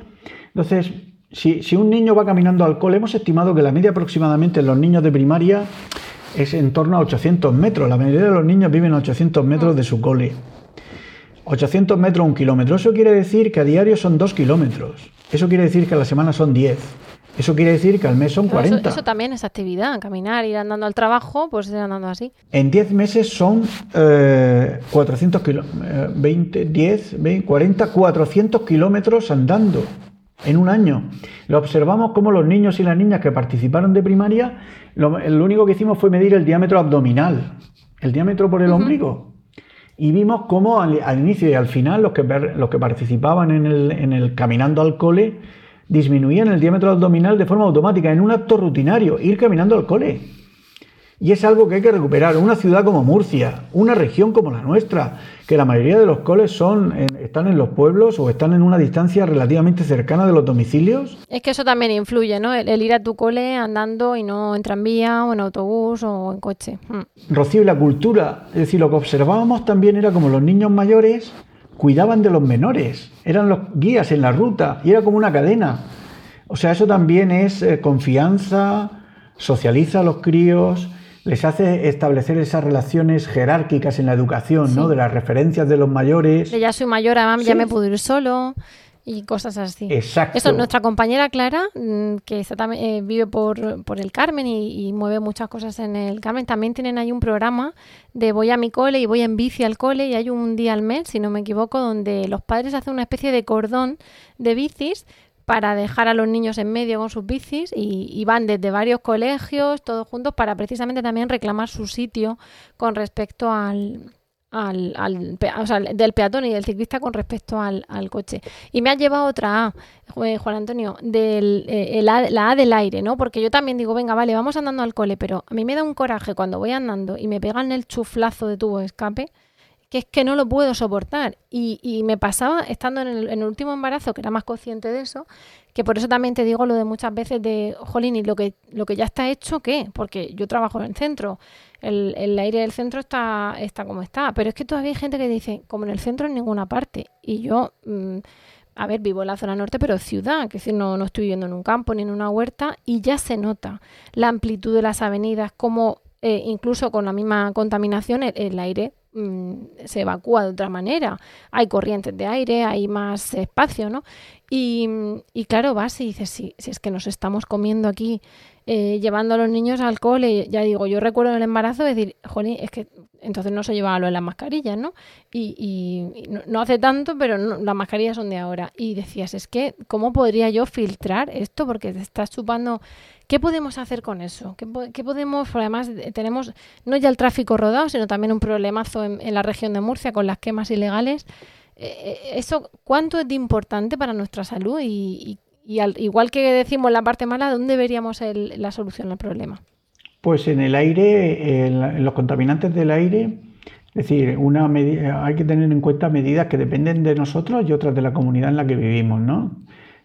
Entonces, si, si, un niño va caminando al cole, hemos estimado que la media aproximadamente en los niños de primaria es en torno a 800 metros. La mayoría de los niños viven a 800 metros de su cole. 800 metros, un kilómetro. Eso quiere decir que a diario son 2 kilómetros. Eso quiere decir que a la semana son 10. Eso quiere decir que al mes son 40. Eso, también es actividad, caminar, ir andando al trabajo, pues ir andando así. En 10 meses son 400 kilómetros, 20, 10, 20, 40, 400 kilómetros andando en un año. Lo observamos como los niños y las niñas que participaron de primaria, lo, único que hicimos fue medir el diámetro abdominal, el diámetro por el ombligo y vimos cómo al, inicio y al final los que, los que participaban en el, en el caminando al cole disminuían el diámetro abdominal de forma automática en un acto rutinario, ir caminando al cole. Y es algo que hay que recuperar. Una ciudad como Murcia, una región como la nuestra, que la mayoría de los coles son, están en los pueblos o están en una distancia relativamente cercana de los domicilios. Es que eso también influye, ¿no? El, ir a tu cole andando y no en tranvía o en autobús o en coche. Mm. Rocío, y la cultura, es decir, lo que observábamos también era como los niños mayores cuidaban de los menores, eran los guías en la ruta y era como una cadena. O sea, eso también es eh, confianza, socializa a los críos, les hace establecer esas relaciones jerárquicas en la educación, ¿no? De las referencias de los mayores. De ya soy mayor, ya me puedo ir solo y cosas así. Exacto. Eso, nuestra compañera Clara, mm, que está, eh, vive por, el Carmen y, mueve muchas cosas en el Carmen, también tienen ahí un programa de voy a mi cole y voy en bici al cole y hay un día al mes, si no me equivoco, donde los padres hacen una especie de cordón de bicis para dejar a los niños en medio con sus bicis y, van desde varios colegios, todos juntos, para precisamente también reclamar su sitio con respecto al, al, o sea, del peatón y del ciclista con respecto al, coche. Y me ha llevado otra A, eh, Juan Antonio, del, eh, la A del aire, ¿no? Porque yo también digo, venga, vale, vamos andando al cole, pero a mí me da un coraje cuando voy andando y me pegan el chuflazo de tubo de escape que es que no lo puedo soportar. Y, me pasaba estando en el, último embarazo, que era más consciente de eso, que por eso también te digo lo de muchas veces de, jolín, y lo que, lo que ya está hecho, ¿qué? Porque yo trabajo en el centro, el, aire del centro está, está como está, pero es que todavía hay gente que dice, como en el centro en ninguna parte. Y yo... Mm, a ver, vivo en la zona norte, pero ciudad, que decir, no, no estoy viviendo en un campo ni en una huerta, y ya se nota la amplitud de las avenidas, como eh, incluso con la misma contaminación el aire Mm, se evacúa de otra manera. Hay corrientes de aire, hay más espacio, ¿no? Y, y claro, vas y dices, si, es que nos estamos comiendo aquí eh, llevando a los niños al cole, ya digo, yo recuerdo en el embarazo decir, jolín, es que entonces no se llevaba lo de las mascarillas, ¿no? Y, no, hace tanto, pero las mascarillas son de ahora. Y decías, es que, ¿cómo podría yo filtrar esto? Porque te estás chupando. ¿Qué podemos hacer con eso? ¿Qué, podemos? además, eh, tenemos no ya el tráfico rodado, sino también un problemazo en, la región de Murcia con las quemas ilegales. Eh, eso, ¿cuánto es de importante para nuestra salud y, al, igual que decimos la parte mala, ¿dónde veríamos la solución al problema? Pues en el aire, en, los contaminantes del aire, es decir, una hay que tener en cuenta medidas que dependen de nosotros y otras de la comunidad en la que vivimos, ¿no?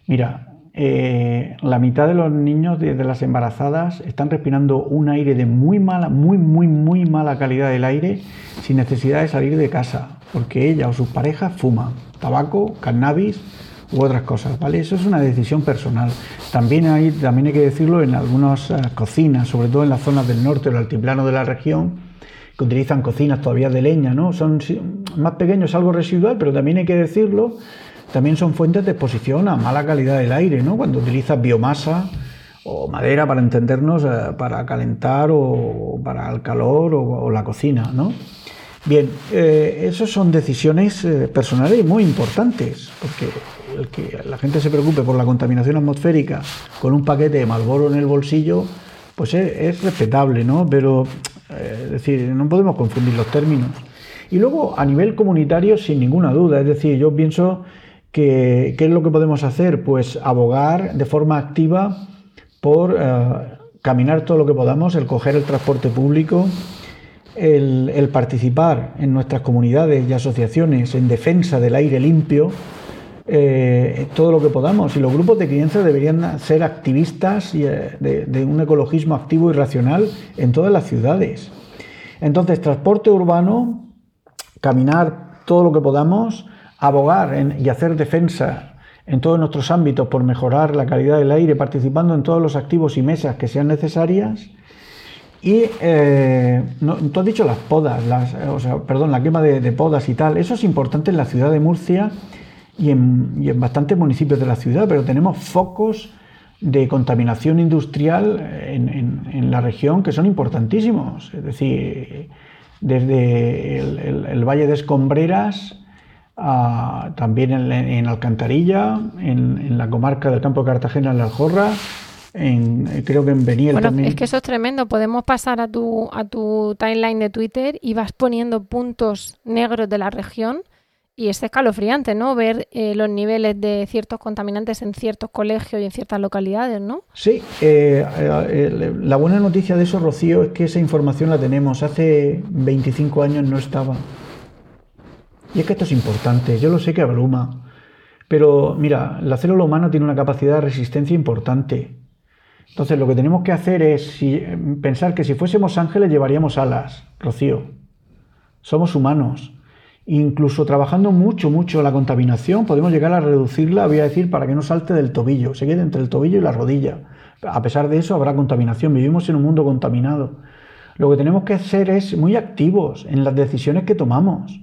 Mira, eh, la mitad de los niños de, las embarazadas están respirando un aire de muy mala, muy, muy, muy mala calidad del aire sin necesidad de salir de casa, porque ella o sus parejas fuman tabaco, cannabis u otras cosas, ¿vale? Eso es una decisión personal. También hay, también hay que decirlo en algunas eh, cocinas, sobre todo en las zonas del norte, el altiplano de la región, que utilizan cocinas todavía de leña, ¿no? Son más pequeños, algo residual, pero también hay que decirlo, también son fuentes de exposición a mala calidad del aire, ¿no? Cuando utilizas biomasa o madera para entendernos, eh, para calentar o para el calor o, la cocina, ¿no? Bien, eh, esas son decisiones personales muy importantes, porque el que la gente se preocupe por la contaminación atmosférica con un paquete de Malboro en el bolsillo, pues es, respetable, ¿no? Pero, eh, es decir, no podemos confundir los términos. Y luego, a nivel comunitario, sin ninguna duda, es decir, yo pienso ¿qué es lo que podemos hacer? Pues abogar de forma activa por eh, caminar todo lo que podamos, el coger el transporte público, el, participar en nuestras comunidades y asociaciones en defensa del aire limpio, eh, todo lo que podamos. Y los grupos de crianza deberían ser activistas eh, de, un ecologismo activo y racional en todas las ciudades. Entonces, transporte urbano, caminar todo lo que podamos, abogar y hacer defensa en todos nuestros ámbitos por mejorar la calidad del aire, participando en todos los activos y mesas que sean necesarias. Y eh, tú has dicho las podas, perdón, la quema de, de, podas y tal. Eso es importante en la ciudad de Murcia y en, bastantes municipios de la ciudad, pero tenemos focos de contaminación industrial en, la región que son importantísimos. Es decir, desde el, Valle de Escombreras, también en, Alcantarilla, en, la comarca del Campo de Cartagena, en la Aljorra, en, creo que en Beniel bueno, también. Es que eso es tremendo. Podemos pasar a tu, a tu timeline de Twitter y vas poniendo puntos negros de la región y es escalofriante, ¿no? Ver eh, los niveles de ciertos contaminantes en ciertos colegios y en ciertas localidades, ¿no? Sí, eh, eh, la buena noticia de eso, Rocío, es que esa información la tenemos. Hace 25 años no estaba. Y es que esto es importante, yo lo sé que abruma. Pero mira, la célula humana tiene una capacidad de resistencia importante. Entonces lo que tenemos que hacer es pensar que si fuésemos ángeles llevaríamos alas, Rocío. Somos humanos Incluso trabajando mucho, mucho la contaminación, podemos llegar a reducirla, voy a decir, para que no salte del tobillo, se quede entre el tobillo y la rodilla. A pesar de eso, habrá contaminación. Vivimos en un mundo contaminado. Lo que tenemos que hacer es muy activos en las decisiones que tomamos.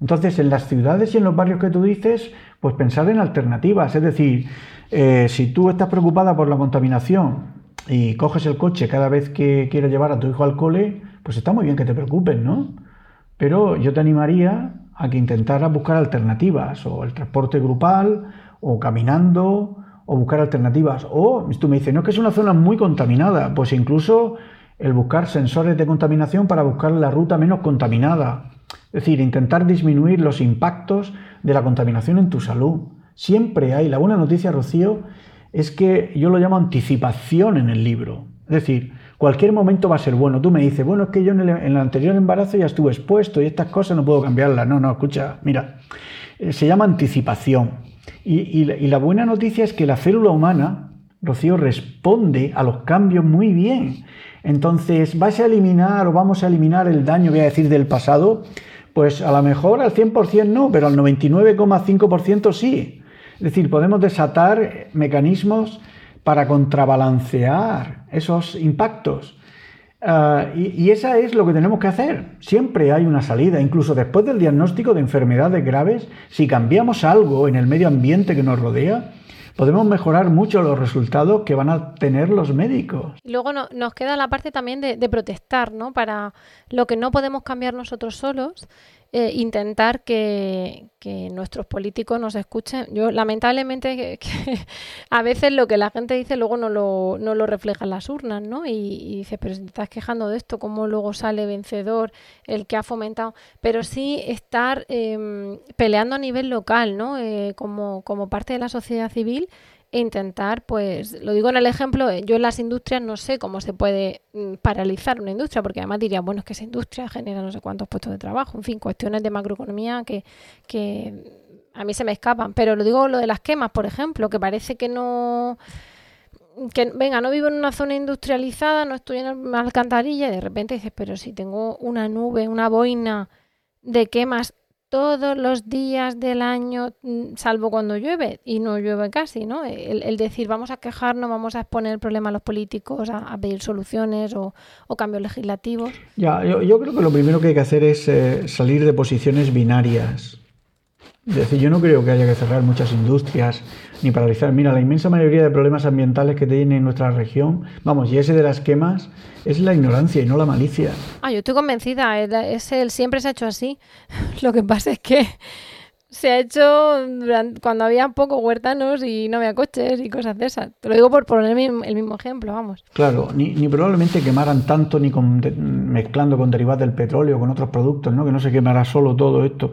Entonces, en las ciudades y en los barrios que tú dices, pues pensar en alternativas. Es decir, eh, si tú estás preocupada por la contaminación y coges el coche cada vez que quieres llevar a tu hijo al cole, pues está muy bien que te preocupes, ¿no? Pero yo te animaría a que intentaras buscar alternativas, o el transporte grupal, o caminando, o buscar alternativas. O tú me dices, no es que es una zona muy contaminada, pues incluso el buscar sensores de contaminación para buscar la ruta menos contaminada. Es decir, intentar disminuir los impactos de la contaminación en tu salud. Siempre hay, la buena noticia, Rocío, es que yo lo llamo anticipación en el libro. Es decir, Cualquier momento va a ser bueno. Tú me dices, bueno, es que yo en el, anterior embarazo ya estuve expuesto y estas cosas no puedo cambiarlas. No, no, escucha, mira, eh, se llama anticipación. Y, la, buena noticia es que la célula humana, Rocío, responde a los cambios muy bien. Entonces, ¿vas a eliminar o vamos a eliminar el daño, voy a decir, del pasado? Pues a lo mejor al 100% no, pero al 99,5% sí. Es decir, podemos desatar mecanismos para contrabalancear esos impactos. Ah, y, y esa es lo que tenemos que hacer. Siempre hay una salida, incluso después del diagnóstico de enfermedades graves, si cambiamos algo en el medio ambiente que nos rodea, podemos mejorar mucho los resultados que van a tener los médicos. Luego no- nos queda la parte también de, de protestar, ¿no? Para lo que no podemos cambiar nosotros solos, eh, intentar que, que nuestros políticos nos escuchen. Yo, lamentablemente, *laughs* que, a veces lo que la gente dice luego no lo, no lo refleja en las urnas, ¿no? Y, y dices, pero si te estás quejando de esto, ¿cómo luego sale vencedor el que ha fomentado? Pero sí estar em, peleando a nivel local, ¿no? Eh, como, como parte de la sociedad civil intentar, pues, lo digo en el ejemplo, eh, yo en las industrias no sé cómo se puede mm, paralizar una industria, porque además diría, bueno, es que esa industria genera no sé cuántos puestos de trabajo, en fin, cuestiones de macroeconomía que, que a mí se me escapan. Pero lo digo lo de las quemas, por ejemplo, que parece que no que venga, no vivo en una zona industrializada, no estoy en una alcantarilla y de repente dices, pero si tengo una nube, una boina de quemas todos los días del año, mm, salvo cuando llueve, y no llueve casi, ¿no? El, decir, vamos a quejarnos, vamos a exponer el problema a los políticos, a, pedir soluciones o, cambios legislativos. Ya, yo, yo creo que lo primero que hay que hacer es eh, salir de posiciones binarias. Es decir, yo no creo que haya que cerrar muchas industrias ni paralizar. Mira, la inmensa mayoría de problemas ambientales que tiene nuestra región, vamos, y ese de las quemas, es la ignorancia y no la malicia. Ah, yo estoy convencida, es, el, siempre se ha hecho así. *laughs* Lo que pasa es que se ha hecho cuando había pocos huertanos y no había coches y cosas de esas. Te lo digo por poner el mismo, ejemplo, vamos. Claro, ni, ni probablemente quemaran tanto ni con mezclando con derivados del petróleo, con otros productos, ¿no? que no se quemará solo todo esto.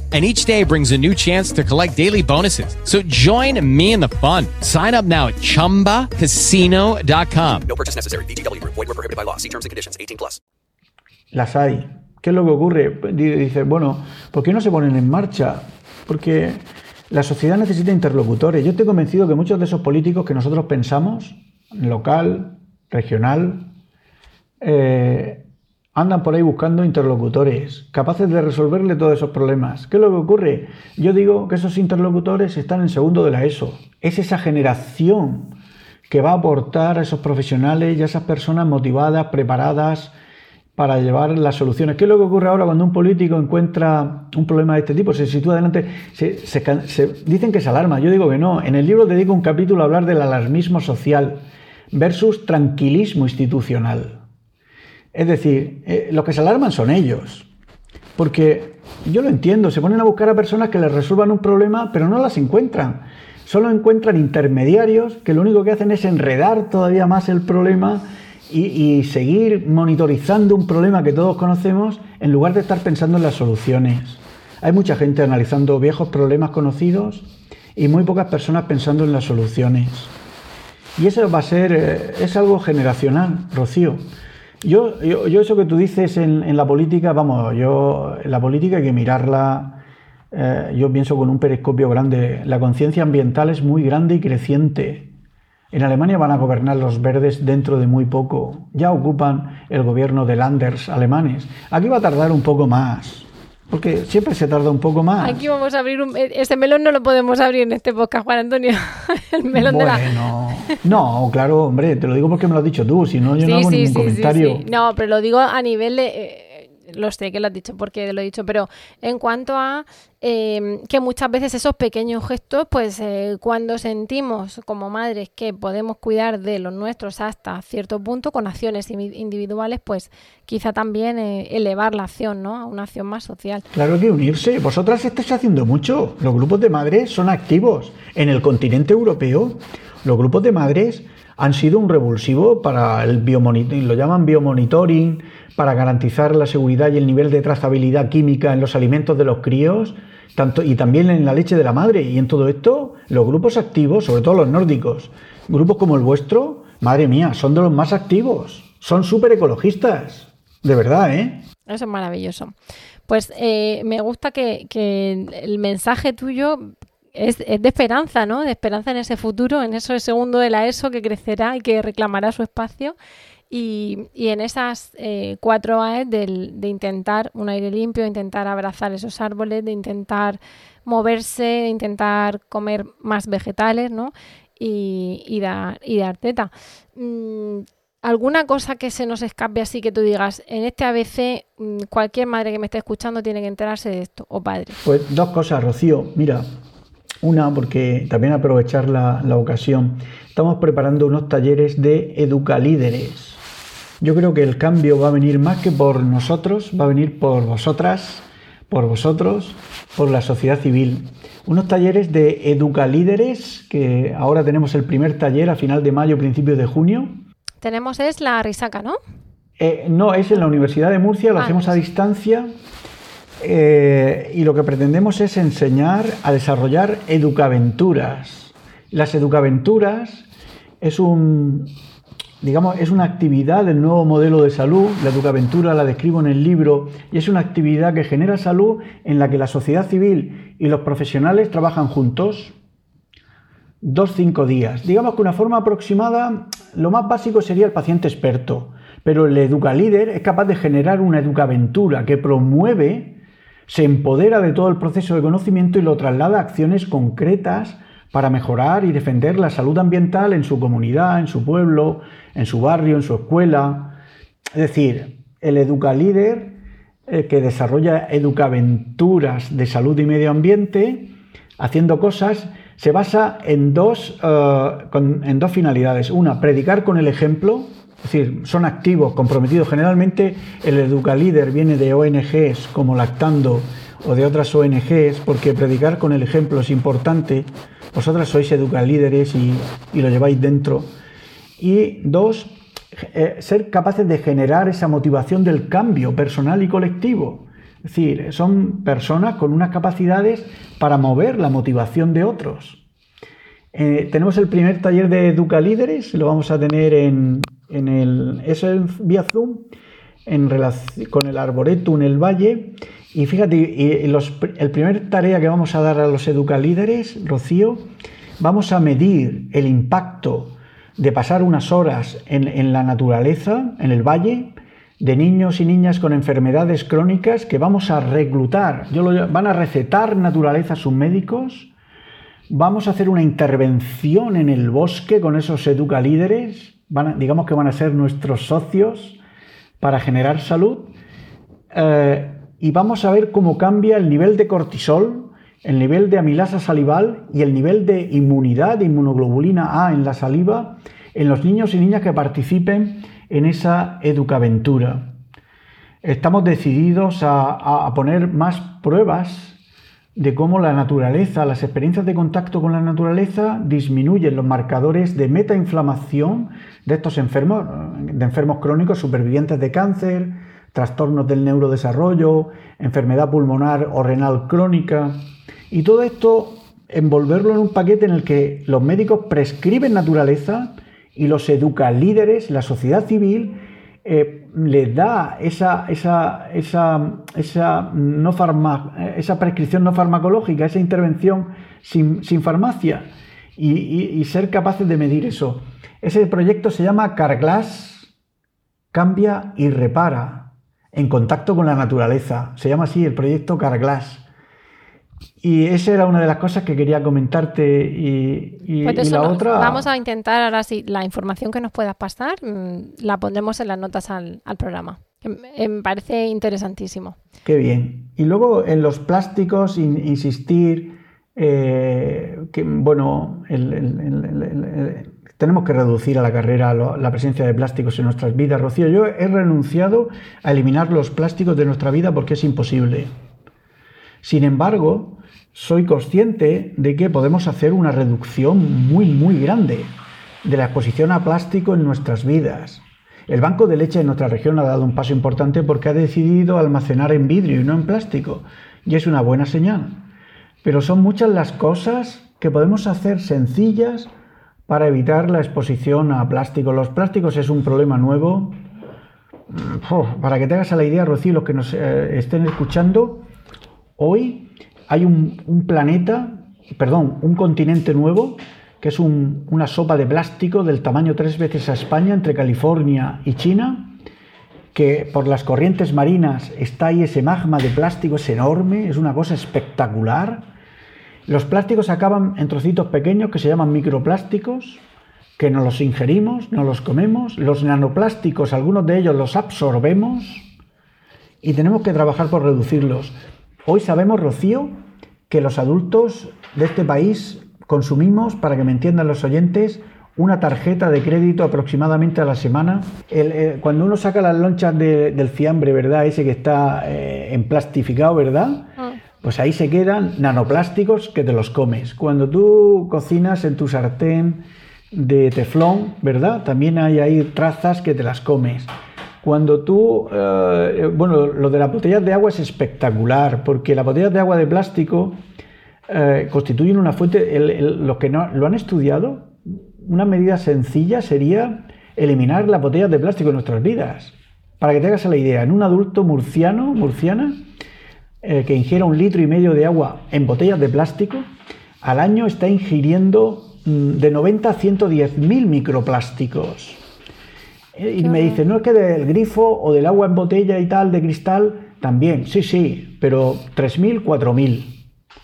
And each day brings a new chance to collect daily bonuses. So join me in the fun. Sign up now at chumbacasino.com. No purchase necessary. VGW Group. Void where prohibited by law. See terms and conditions. 18 plus. Las hay. ¿Qué es lo que ocurre? Di- Dice, bueno, ¿por qué no se ponen en marcha? Porque la sociedad necesita interlocutores. Yo estoy convencido que muchos de esos políticos que nosotros pensamos, local, regional, eh, andan por ahí buscando interlocutores capaces de resolverle todos esos problemas. ¿Qué es lo que ocurre? Yo digo que esos interlocutores están en segundo de la ESO. Es esa generación que va a aportar a esos profesionales y a esas personas motivadas, preparadas para llevar las soluciones. ¿Qué es lo que ocurre ahora cuando un político encuentra un problema de este tipo? Se sitúa can- se- dicen que se alarma, yo digo que no. En el libro dedico un capítulo a hablar del alarmismo social versus tranquilismo institucional. Es decir, eh, los que se alarman son ellos. Porque yo lo entiendo, se ponen a buscar a personas que les resuelvan un problema, pero no las encuentran. Solo encuentran intermediarios que lo único que hacen es enredar todavía más el problema y, seguir monitorizando un problema que todos conocemos en lugar de estar pensando en las soluciones. Hay mucha gente analizando viejos problemas conocidos y muy pocas personas pensando en las soluciones. Y eso va a ser, eh, es algo generacional, Rocío. Yo, yo, yo eso que tú dices en, en la política, vamos, yo la política hay que mirarla, eh, yo pienso con un periscopio grande. La conciencia ambiental es muy grande y creciente. En Alemania van a gobernar los verdes dentro de muy poco. Ya ocupan el gobierno de Landers alemanes. Aquí va a tardar un poco más, porque siempre se tarda un poco más. Aquí vamos a abrir un... e- Ese melón no lo podemos abrir en este podcast, Juan Antonio. *laughs* El melón de la... bueno, no, claro, hombre, te lo digo porque me lo has dicho tú, si no yo no hago sí, ningún sí, comentario. No, pero lo digo a nivel de... eh, lo sé que lo has dicho porque lo he dicho, pero en cuanto a eh, que muchas veces esos pequeños gestos, pues eh, cuando sentimos como madres que podemos cuidar de los nuestros hasta cierto punto con acciones individuales, pues quizá también eh, elevar la acción, ¿no? A una acción más social. Claro que unirse. Vosotras estáis haciendo mucho. Los grupos de madres son activos. En el continente europeo, los grupos de madres han sido un revulsivo para el biomonitoring, lo llaman biomonitoring, para garantizar la seguridad y el nivel de trazabilidad química en los alimentos de los críos, tanto, y también en la leche de la madre. Y en todo esto, los grupos activos, sobre todo los nórdicos, grupos como el vuestro, madre mía, son de los más activos, son súper ecologistas, de verdad, ¿eh? Eso es maravilloso. Pues eh, me gusta que, que el mensaje tuyo es, de esperanza, ¿no? De esperanza en ese futuro, en ese segundo de la ESO que crecerá y que reclamará su espacio. Y, en esas eh, cuatro A de, intentar un aire limpio, de intentar abrazar esos árboles, de intentar moverse, de intentar comer más vegetales, ¿no? Y, y, dar, y dar teta. Mm, ¿Alguna cosa que se nos escape así que tú digas, en este ABC mm, cualquier madre que me esté escuchando tiene que enterarse de esto, o padre? Pues dos cosas, Rocío. Mira, una, porque también aprovechar la, ocasión. Estamos preparando unos talleres de educalíderes. Yo creo que el cambio va a venir más que por nosotros, va a venir por vosotras, por vosotros, por la sociedad civil. Unos talleres de educalíderes, que ahora tenemos el primer taller a final de mayo, principios de junio. Tenemos es la risaca, ¿no? Eh, no, es en la Universidad de Murcia, lo ah, hacemos a distancia eh, y lo que pretendemos es enseñar a desarrollar educaventuras. Las educaventuras es un, digamos, es una actividad del nuevo modelo de salud. La educaventura la describo en el libro y es una actividad que genera salud en la que la sociedad civil y los profesionales trabajan juntos dos, cinco días. Digamos que una forma aproximada, lo más básico sería el paciente experto, pero el educalíder es capaz de generar una educaventura que promueve se empodera de todo el proceso de conocimiento y lo traslada a acciones concretas para mejorar y defender la salud ambiental en su comunidad, en su pueblo, en su barrio, en su escuela. Es decir, el educalíder eh, que desarrolla educaventuras de salud y medio ambiente, haciendo cosas, se basa en dos, eh, en dos finalidades. Una, predicar con el ejemplo, es decir, son activos, comprometidos. Generalmente el educalíder viene de ONGs como Lactando o de otras ONGs, porque predicar con el ejemplo es importante. Vosotras sois educalíderes y, y lo lleváis dentro. Y dos, eh, ser capaces de generar esa motivación del cambio personal y colectivo. Es decir, son personas con unas capacidades para mover la motivación de otros. Eh, tenemos el primer taller de educalíderes, lo vamos a tener en, en el, es vía Zoom en con el arboretum, el valle. Y fíjate, el primer tarea que vamos a dar a los educalíderes, Rocío, vamos a medir el impacto de pasar unas horas en, la naturaleza, en el valle, de niños y niñas con enfermedades crónicas que vamos a reclutar. Van a recetar naturaleza a sus médicos. Vamos a hacer una intervención en el bosque con esos educalíderes digamos que van a ser nuestros socios para generar salud. Eh, y vamos a ver cómo cambia el nivel de cortisol, el nivel de amilasa salival y el nivel de inmunidad, de inmunoglobulina A en la saliva, en los niños y niñas que participen en esa educaventura. Estamos decididos a poner más pruebas de cómo la naturaleza, las experiencias de contacto con la naturaleza disminuyen los marcadores de metainflamación de estos enfermos, de enfermos crónicos supervivientes de cáncer, trastornos del neurodesarrollo, enfermedad pulmonar o renal crónica. Y todo esto envolverlo en un paquete en el que los médicos prescriben naturaleza y los educa líderes, la sociedad civil, eh, le da esa, esa, esa, esa, no esa prescripción no farmacológica, esa intervención sin, farmacia y, ser capaces de medir eso. Ese proyecto se llama Carglass, cambia y repara en contacto con la naturaleza. Se llama así el proyecto Carglass. Y esa era una de las cosas que quería comentarte. Y, pues la otra. Vamos a intentar ahora sí, la información que nos puedas pasar, mm, la pondremos en las notas al, programa. que me parece interesantísimo. Qué bien. Y luego en los plásticos, in- insistir eh, que, bueno, el- el- el- tenemos que reducir a la carrera lo- la presencia de plásticos en nuestras vidas. Rocío, yo he renunciado a eliminar los plásticos de nuestra vida porque es imposible. Sin embargo, soy consciente de que podemos hacer una reducción muy, muy grande de la exposición a plástico en nuestras vidas. El Banco de Leche de nuestra región ha dado un paso importante porque ha decidido almacenar en vidrio y no en plástico, y es una buena señal. Pero son muchas las cosas que podemos hacer sencillas para evitar la exposición a plástico. Los plásticos es un problema nuevo. Para que te hagas la idea, Rocío, los que nos eh, estén escuchando, hoy hay un, planeta, perdón, un continente nuevo, que es un- una sopa de plástico del tamaño tres veces a España, entre California y China, que por las corrientes marinas está ahí ese magma de plástico, es enorme, es una cosa espectacular. Los plásticos acaban en trocitos pequeños que se llaman microplásticos, que nos los ingerimos, nos los comemos. Los nanoplásticos, algunos de ellos los absorbemos y tenemos que trabajar por reducirlos. Hoy sabemos, Rocío, que los adultos de este país consumimos, para que me entiendan los oyentes, una tarjeta de crédito aproximadamente a la semana. El- eh, cuando uno saca las lonchas de- del fiambre, ¿verdad? Ese que está eh, en plastificado, ¿verdad? Pues ahí se quedan nanoplásticos que te los comes. Cuando tú cocinas en tu sartén de teflón, ¿verdad? También hay ahí trazas que te las comes. Cuando tú, eh, bueno, lo de las botellas de agua es espectacular, porque las botellas de agua de plástico eh, constituyen una fuente, los que no lo han estudiado, una medida sencilla sería eliminar las botellas de plástico en nuestras vidas. Para que te hagas la idea, en un adulto murciano, murciana, eh, que ingiera un litro y medio de agua en botellas de plástico, al año está ingiriendo mm, de 90 a 110 mil microplásticos. Eh, Y me dice, no es que del grifo o del agua en botella y tal, de cristal, también, sí, sí, pero 3.000, 4.000.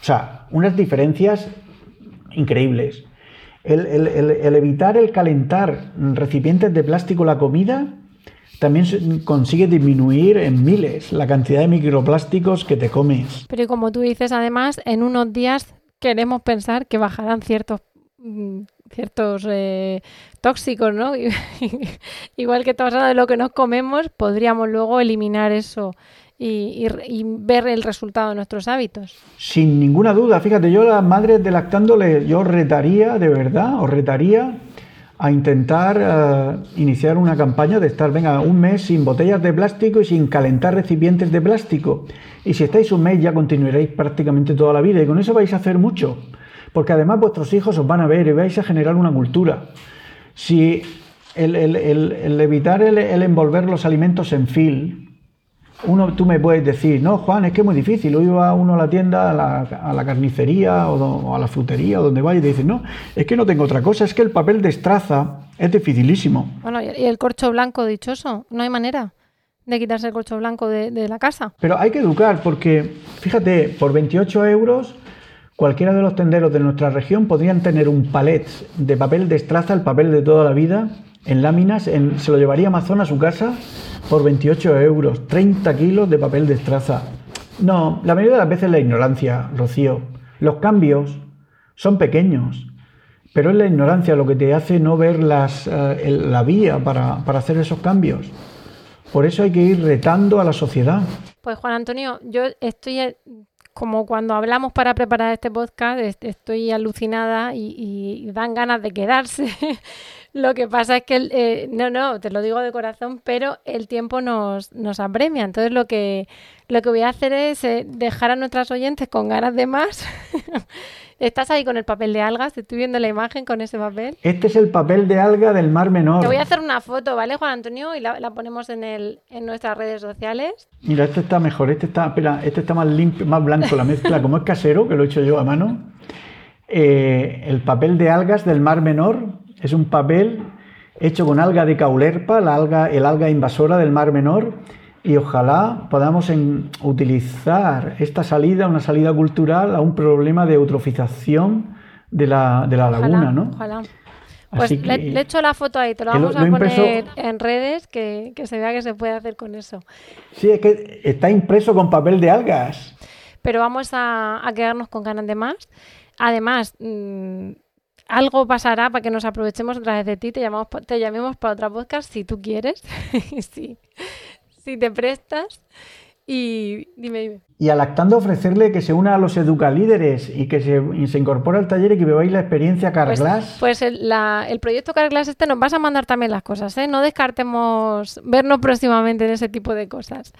O sea, unas diferencias increíbles. El, el- el- el evitar el calentar recipientes de plástico la comida también consigue disminuir en miles la cantidad de microplásticos que te comes. Pero y como tú dices, además, en unos días queremos pensar que bajarán ciertos mm, ciertos eh, tóxicos, ¿no? *laughs* Igual que estamos hablando de lo que nos comemos, podríamos luego eliminar eso y, ver el resultado de nuestros hábitos. Sin ninguna duda, fíjate, yo a las madres de lactando yo retaría, de verdad, os retaría a intentar eh, iniciar una campaña de estar, venga, un mes sin botellas de plástico y sin calentar recipientes de plástico. Y si estáis un mes ya continuaréis prácticamente toda la vida y con eso vais a hacer mucho. Porque además vuestros hijos os van a ver y vais a generar una cultura. Si el, el- el- el evitar el, envolver los alimentos en fil, uno, tú me puedes decir, no, Juan, es que es muy difícil. Hoy va uno a la tienda, a la, a la carnicería o, do- o a la frutería o donde vaya y te dice, no, es que no tengo otra cosa, es que el papel de estraza es dificilísimo. Bueno, y y el corcho blanco dichoso, no hay manera de quitarse el corcho blanco de, de la casa. Pero hay que educar porque, fíjate, por 28 euros, cualquiera de los tenderos de nuestra región podrían tener un palet de papel de estraza, el papel de toda la vida, en láminas, se lo llevaría Amazon a su casa por 28 euros, 30 kilos de papel de estraza. No, la mayoría de las veces la ignorancia, Rocío. Los cambios son pequeños, pero es la ignorancia lo que te hace no ver las, eh, la vía para, hacer esos cambios. Por eso hay que ir retando a la sociedad. Pues Juan Antonio, yo estoy como cuando hablamos para preparar este podcast, est- estoy alucinada y, y dan ganas de quedarse. *laughs* Lo que pasa es que, el- eh, no, no, te lo digo de corazón, pero el tiempo nos, nos apremia. Entonces lo que, lo que voy a hacer es eh, dejar a nuestras oyentes con ganas de más. *laughs* Estás ahí con el papel de algas, te estoy viendo la imagen con ese papel. Este es el papel de alga del Mar Menor. Te voy a hacer una foto, ¿vale, Juan Antonio? Y la, la ponemos en, el, en nuestras redes sociales. Mira, este está mejor, este está, espera, este está más limpio, más blanco la mezcla, como es casero, que lo he hecho yo a mano. Eh, el papel de algas del Mar Menor es un papel hecho con alga de caulerpa, la alga, el alga invasora del Mar Menor, y ojalá podamos en- utilizar esta salida, una salida cultural, a un problema de eutrofización de la, de la Ojalá, laguna, ¿no? Ojalá. Pues le, le echo la foto ahí, te lo vamos a lo impreso- poner en redes, que, que se vea que se puede hacer con eso. Sí, es que está impreso con papel de algas. Pero vamos a, a quedarnos con ganas de más. Además, mm, algo pasará para que nos aprovechemos otra vez de ti, te, llamamos, te llamemos para otra podcast si tú quieres, *laughs* si, si te prestas. Y dime, dime. Y a Lactando ofrecerle que se una a los educalíderes y que se, y se incorpore al taller y que veáis la experiencia Carglass. Pues el, la- el proyecto Carglass este nos vas a mandar también las cosas, ¿eh? No descartemos vernos próximamente en ese tipo de cosas.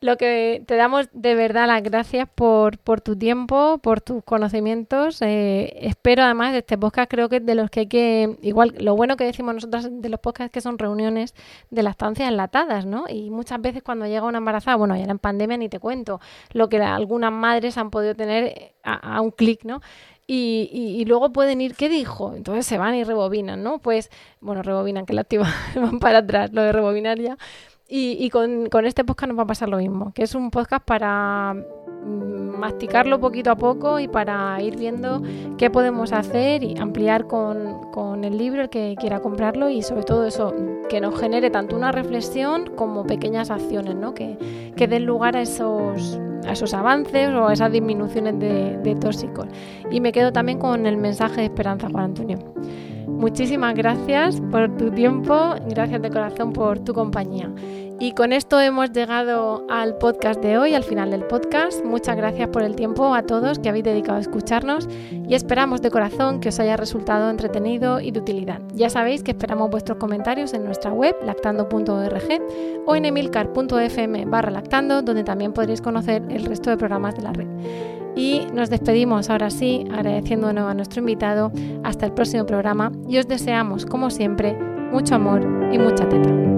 Lo que te damos de verdad las gracias por, por tu tiempo, por tus conocimientos. Eh, espero además de este podcast, creo que de los que hay que, igual, lo bueno que decimos nosotras de los podcasts que son reuniones de lactancia enlatadas, ¿no? Y muchas veces cuando llega una embarazada, bueno, ya en pandemia ni te cuento, lo que algunas madres han podido tener a, a un clic, ¿no? Y, y- y luego pueden ir, ¿qué dijo? Entonces se van y rebobinan, ¿no? Pues, bueno, rebobinan, que lástima, *laughs* van para atrás, lo de rebobinar ya. Y, y con, con este podcast nos va a pasar lo mismo, que es un podcast para mm, masticarlo poquito a poco y para ir viendo qué podemos hacer y ampliar con, con el libro el que quiera comprarlo y sobre todo eso, que nos genere tanto una reflexión como pequeñas acciones, ¿no? Que, que den lugar a esos, a esos avances o a esas disminuciones de, de tóxicos. Y me quedo también con el mensaje de esperanza, Juan Antonio. Muchísimas gracias por tu tiempo, gracias de corazón por tu compañía. Y con esto hemos llegado al podcast de hoy, al final del podcast. Muchas gracias por el tiempo a todos que habéis dedicado a escucharnos y esperamos de corazón que os haya resultado entretenido y de utilidad. Ya sabéis que esperamos vuestros comentarios en nuestra web lactando.org o en emilcar.fm barra lactando, donde también podréis conocer el resto de programas de la red. Y nos despedimos ahora sí, agradeciendo de nuevo a nuestro invitado. Hasta el próximo programa y os deseamos, como siempre, mucho amor y mucha teta.